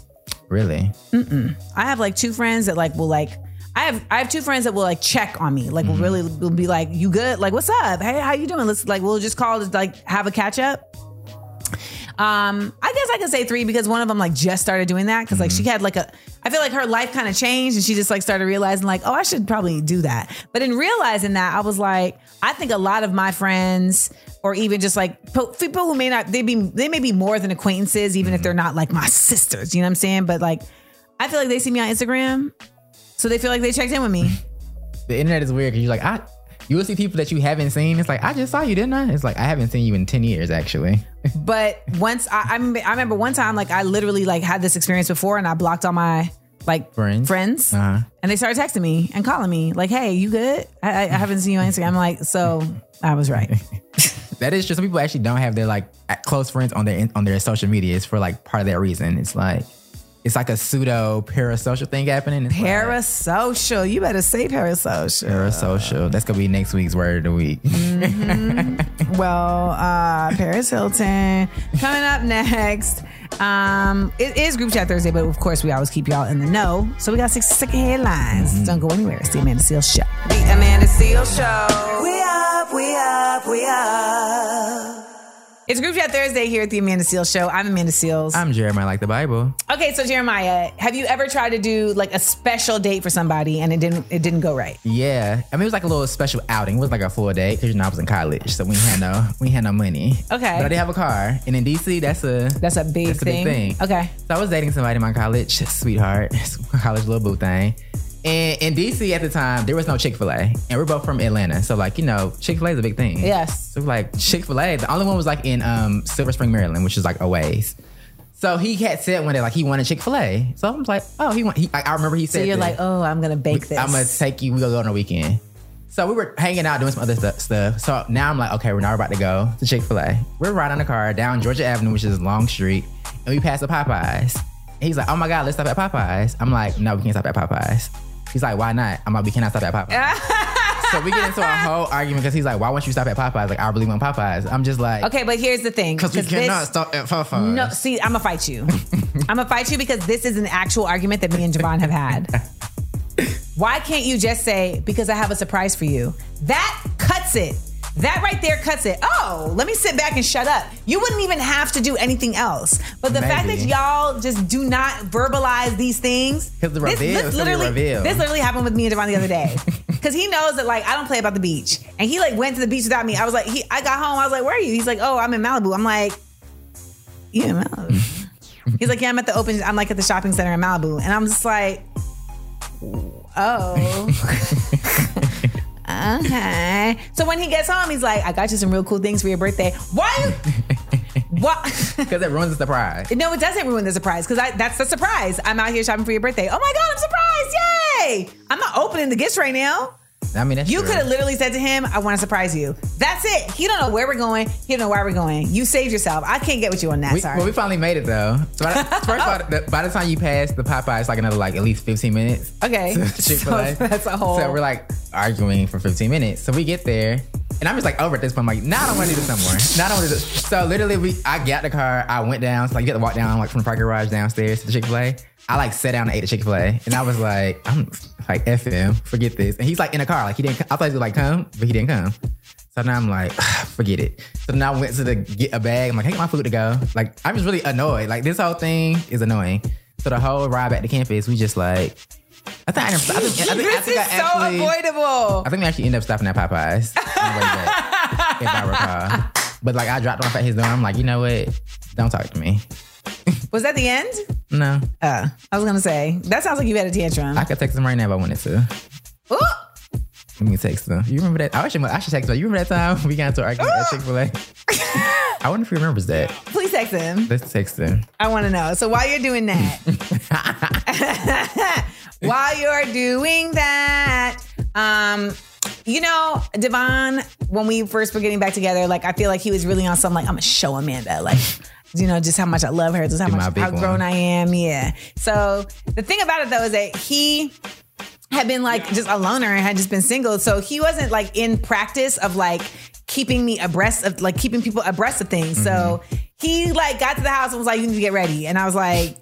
Speaker 1: Really?
Speaker 2: Mm-mm. I have like two friends that like will like. I have I have two friends that will like check on me, like will really will be like, "You good? Like, what's up? Hey, how you doing? Let's like we'll just call to like have a catch up." Um, I guess I can say three because one of them like just started doing that because like she had like a, I feel like her life kind of changed and she just like started realizing like, oh, I should probably do that. But in realizing that, I was like, I think a lot of my friends or even just like po- people who may not, they be they may be more than acquaintances, even if they're not like my sisters. You know what I'm saying? But like, I feel like they see me on Instagram, so they feel like they checked in with me.
Speaker 1: The internet is weird because you're like, I. You will see people that you haven't seen. It's like I just saw you, didn't I? It's like I haven't seen you in ten years, actually.
Speaker 2: But once I, I, remember, I remember one time, like I literally like had this experience before, and I blocked all my like
Speaker 1: Friends.
Speaker 2: friends,
Speaker 1: Uh-huh.
Speaker 2: and they started texting me and calling me like, "Hey, you good? I, I I haven't seen you on Instagram." I'm like, so I was right.
Speaker 1: That is true. Some people actually don't have their like close friends on their on their social media. It's for like part of that reason. It's like it's like a pseudo parasocial thing happening. It's like
Speaker 2: Parasocial. You better say parasocial.
Speaker 1: parasocial. That's gonna be next week's word of the week.
Speaker 2: Well, uh, Paris Hilton coming up next. Um, it is Group Chat Thursday, but of course we always keep y'all in the know. So we got six second headlines. Don't go anywhere. It's the Amanda Seales Show.
Speaker 3: The Amanda Seales Show. We up, we up, we up.
Speaker 2: It's Group Chat Thursday here at the Amanda Seales Show. I'm Amanda Seales.
Speaker 1: I'm Jeremiah, like the Bible.
Speaker 2: Okay, so Jeremiah, have you ever tried to do like a special date for somebody and it didn't it didn't go right?
Speaker 1: Yeah, I mean it was like a little special outing. It was like a full day because you know I was in college, so we had no we had no money.
Speaker 2: Okay.
Speaker 1: but I did have a car, and in DC that's a
Speaker 2: That's a big
Speaker 1: that's a
Speaker 2: thing.
Speaker 1: big thing.
Speaker 2: Okay.
Speaker 1: So I was dating somebody in my college, sweetheart, college little boo thing. And in DC at the time, there was no Chick Fil A, and we're both from Atlanta, so like you know, Chick Fil A is a big thing.
Speaker 2: Yes.
Speaker 1: So like Chick Fil A, the only one was like in um, Silver Spring, Maryland, which is like a ways. So he had said one day like he wanted Chick Fil A. So I was like, oh, he want. He, I, I remember he said.
Speaker 2: So you're
Speaker 1: this.
Speaker 2: like, oh, I'm gonna bake this.
Speaker 1: I'm gonna take you. We gonna go on a weekend. So we were hanging out doing some other stu- stuff. So now I'm like, okay, we're now about to go to Chick Fil A. We're riding the car down Georgia Avenue, which is long street, and we pass the Popeyes. And he's like, oh my god, let's stop at Popeyes. I'm like, no, we can't stop at Popeyes. He's like, why not? I'm like, we cannot stop at Popeyes. so we get into a whole argument because he's like, why won't you stop at Popeyes? Like, I really want Popeyes. I'm just like,
Speaker 2: Okay, but here's the thing.
Speaker 1: because we
Speaker 2: this-
Speaker 1: cannot stop at Popeyes.
Speaker 2: No, see, I'm gonna fight you. I'm gonna fight you because this is an actual argument that me and Javon have had. Why can't you just say, because I have a surprise for you? That cuts it. That right there cuts it. Oh, let me sit back and shut up. You wouldn't even have to do anything else. But the fact that y'all just do not verbalize these things.
Speaker 1: 'Cause the
Speaker 2: this,
Speaker 1: reveal,
Speaker 2: this
Speaker 1: be
Speaker 2: literally, this literally happened with me and Javon the other day. Cause he knows that like I don't play about the beach. And he like went to the beach without me. I was like, he I got home, I was like, where are you? He's like, oh, I'm in Malibu. I'm like, you in Malibu? He's like, yeah, I'm at the open. I'm like at the shopping center in Malibu, and I'm just like, oh, okay. So when he gets home, he's like, I got you some real cool things for your birthday. Why? What?
Speaker 1: Because it ruins the surprise.
Speaker 2: No, it doesn't ruin the surprise because that's the surprise. I'm out here shopping for your birthday. Oh my God, I'm surprised. Yay. I'm not opening the gifts right now.
Speaker 1: I mean, that's
Speaker 2: You could have literally said to him, I want to surprise you. That's it. He don't know where we're going. He don't know why we're going. You saved yourself. I can't get with you on that.
Speaker 1: We,
Speaker 2: Sorry.
Speaker 1: well, we finally made it though. So by, the- first of all, the, by the time you pass the Popeye, it's like another like at least 15 minutes.
Speaker 2: Okay. So that's a whole-
Speaker 1: So we're like arguing for 15 minutes. So we get there, and I'm just like over at this point. I'm like, now I don't want to do this no more. Now I don't want to do this. So literally, we I got the car. I went down. So like you have to walk down like from the parking garage downstairs to the Chick Fil A. I like sat down and ate the Chick Fil A, and I was like, I'm like FM, forget this. And he's like in the car, like he didn't. I thought he was like come, but he didn't come. So now I'm like, forget it. So now I went to the get a bag. I'm like, hey, my food to go. Like I'm just really annoyed. Like this whole thing is annoying. So the whole ride back to campus, we just like. I think I, never, I think, I think, I
Speaker 2: this
Speaker 1: think
Speaker 2: is
Speaker 1: I
Speaker 2: so avoidable.
Speaker 1: I think we actually end up stopping at Popeyes on the way back, if I recall. But like I dropped off at his door. I'm like, you know what? Don't talk to me.
Speaker 2: Was that the end?
Speaker 1: No,
Speaker 2: Uh, I was gonna say that sounds like you had a tantrum.
Speaker 1: I could text him right now if I wanted to.
Speaker 2: Ooh.
Speaker 1: Let me text him. You remember that? I should, I should text him. You remember that time we got into an argument at Chick Fil A? I wonder if he remembers that.
Speaker 2: Please text him.
Speaker 1: Let's text him.
Speaker 2: I want to know. So while you're doing that, while you're doing that, um, you know, Devon, when we first were getting back together, like I feel like he was really on some like I'm gonna show Amanda, like. You know, just how much I love her, just how
Speaker 1: Be
Speaker 2: much how grown
Speaker 1: one.
Speaker 2: I am. Yeah. So the thing about it though is that he had been like just a loner and had just been single. So he wasn't like in practice of like keeping me abreast of like keeping people abreast of things. So he like got to the house and was like, you need to get ready. And I was like,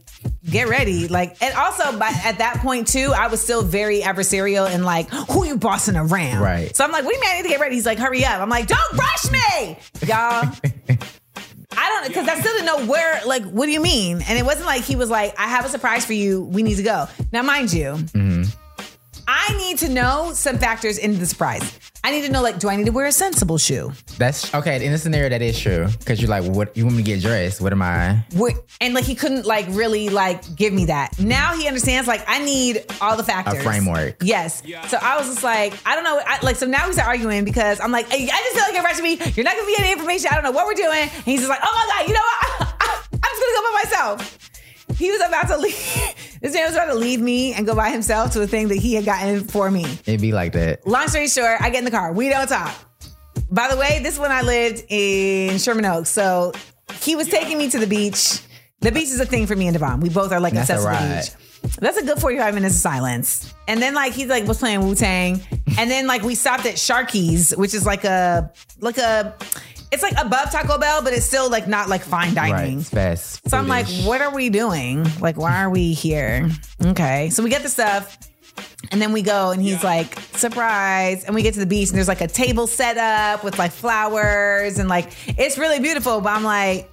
Speaker 2: get ready. Like, and also by at that point too, I was still very adversarial and like, who you bossing around?
Speaker 1: Right.
Speaker 2: So I'm like, what do you mean I need to get ready? He's like, hurry up. I'm like, don't rush me. Y'all. I don't because I still didn't know where, like, what do you mean? And it wasn't like he was like, I have a surprise for you. We need to go. Now, mind you, mm-hmm. I need to know some factors in the surprise. I need to know, like, do I need to wear a sensible shoe?
Speaker 1: That's okay. In this scenario, that is true because you're like, what? You want me to get dressed? What am I?
Speaker 2: What, and like, he couldn't like really like give me that. Now he understands, like, I need all the factors.
Speaker 1: A framework.
Speaker 2: Yes. So I was just like, I don't know. I, like, so now he's arguing because I'm like, I just feel like you're rushing me. You're not gonna be any information. I don't know what we're doing. And he's just like, oh my god, you know what? I'm just gonna go by myself. He was about to leave. This man was about to leave me and go by himself to a thing that he had gotten for me.
Speaker 1: It'd be like that.
Speaker 2: Long story short, I get in the car. We don't talk. By the way, this is when I lived in Sherman Oaks. So he was taking me to the beach. The beach is a thing for me and Devon. We both are like
Speaker 1: That's a
Speaker 2: obsessed with the beach. That's a good 45 minutes of silence. And then like he's like was playing Wu Tang. And then like we stopped at Sharky's, which is like a like a it's like above Taco Bell, but it's still like not like fine
Speaker 1: Right.
Speaker 2: dining.
Speaker 1: It's fast.
Speaker 2: So I'm like, what are we doing? Like, why are we here? Okay. So we get the stuff. And then we go and he's like, surprise. And we get to the beach and there's like a table set up with like flowers and like it's really beautiful. But I'm like,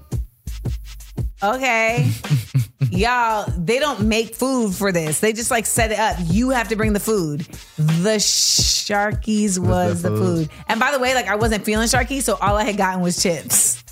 Speaker 2: okay. Y'all, they don't make food for this. They just like set it up. You have to bring the food. The Sharky's was,
Speaker 1: the food.
Speaker 2: food. And by the way, like I wasn't feeling Sharky, so all I had gotten was chips.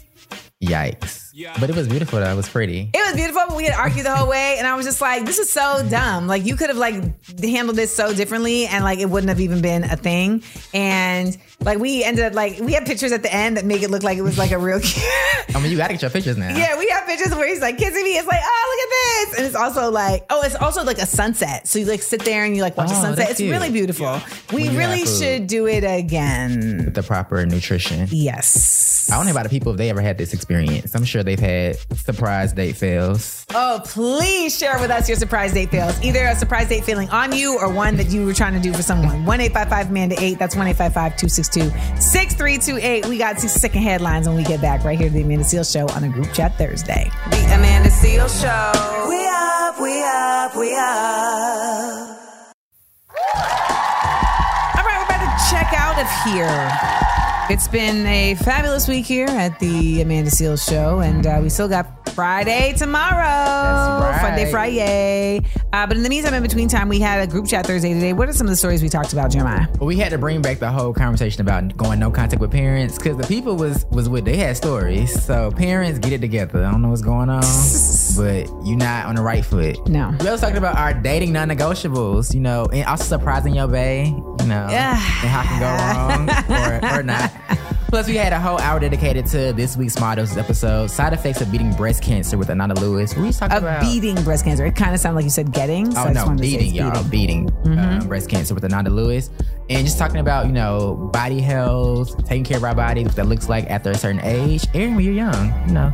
Speaker 1: Yikes. But it was beautiful though. It was pretty.
Speaker 2: It was beautiful, but we had argued the whole way, and I was just like, "This is so dumb. Like, you could have like handled this so differently, and like it wouldn't have even been a thing." And like we ended up like we have pictures at the end that make it look like it was like a real.
Speaker 1: I mean, you gotta get your pictures now.
Speaker 2: yeah, we have pictures where he's like kissing me. It's like, oh, look at this, and it's also like, oh, it's also like a sunset. So you like sit there and you like watch a
Speaker 1: Oh,
Speaker 2: sunset. It's
Speaker 1: cute.
Speaker 2: really beautiful. We
Speaker 1: When
Speaker 2: really should do it again.
Speaker 1: With the proper nutrition.
Speaker 2: Yes.
Speaker 1: I don't know about the people if they ever had this experience. I'm sure they've had surprise date fails.
Speaker 2: Oh, please share with us your surprise date fails. Either a surprise date failing on you or one that you were trying to do for someone. 1 855 Amanda 8. That's 1 855 262 6328. We got 60 second headlines when we get back right here to the Amanda Seales Show on a group chat Thursday.
Speaker 3: The Amanda Seales Show. We up, we up, we up.
Speaker 2: All right, we're about to check out of here. It's been a fabulous week here at the Amanda Seales Show, and uh, we still got Friday tomorrow.
Speaker 1: That's right.
Speaker 2: Friday. Uh, but in the meantime, in between time, we had a group chat Thursday today. What are some of the stories we talked about, Jeremiah?
Speaker 1: But we had to bring back the whole conversation about going no contact with parents because the people was was with they had stories. So parents, get it together. I don't know what's going on, but you're not on the right foot.
Speaker 2: No.
Speaker 1: We also talked about our dating non-negotiables. You know, and also surprising your bae. you know, yeah. and how can go wrong or, or not. Plus, we had a whole hour dedicated to this week's models episode, side effects of beating breast cancer with Ananda Lewis. We talking
Speaker 2: Of
Speaker 1: about
Speaker 2: beating breast cancer. It kind of sounded like you said getting. So
Speaker 1: Oh no,
Speaker 2: wanted to say
Speaker 1: beating, y'all, beating, um, breast cancer with Ananda Lewis, and just talking about you know body health, taking care of our bodies, what that looks like after a certain age. and when you're young, you know,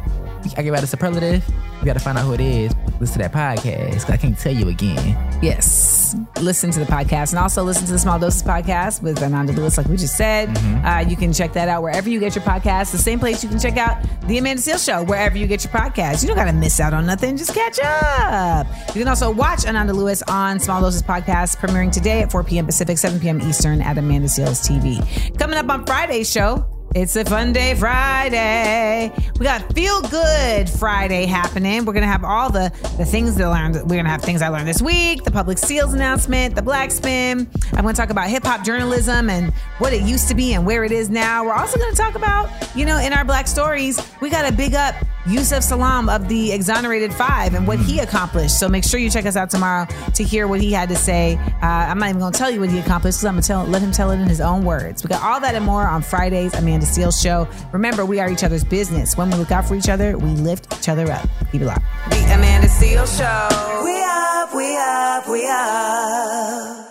Speaker 1: I give out a superlative. You got to find out who it is. Listen to that podcast. I can't tell you again.
Speaker 2: Yes. Listen to the podcast and also listen to the Small Doses podcast with Ananda Lewis, like we just said.
Speaker 1: Mm-hmm.
Speaker 2: Uh, you can check that out wherever you get your podcast. The same place you can check out The Amanda Seales Show, wherever you get your podcast. You don't got to miss out on nothing. Just catch up. You can also watch Ananda Lewis on Small Doses podcast, premiering today at 4 p.m. Pacific, 7 p.m. Eastern at Amanda Seales TV. Coming up on Friday's show, it's a fun day Friday. We got feel good Friday happening. We're gonna have all the the things that I learned. We're gonna have things I learned this week, the public seales announcement, the black spin. I'm gonna talk about hip hop journalism and what it used to be and where it is now. We're also gonna talk about, you know, in our black stories, we got to big up Yusef Salaam of the Exonerated Five and what he accomplished. So make sure you check us out tomorrow to hear what he had to say. Uh, I'm not even going to tell you what he accomplished because I'm going to tell let him tell it in his own words. We got all that and more on Fridays, Amanda Seales Show. Remember, we are each other's business. When we look out for each other, we lift each other up. Keep it locked.
Speaker 3: The Amanda Seales Show. We up, we up, we up.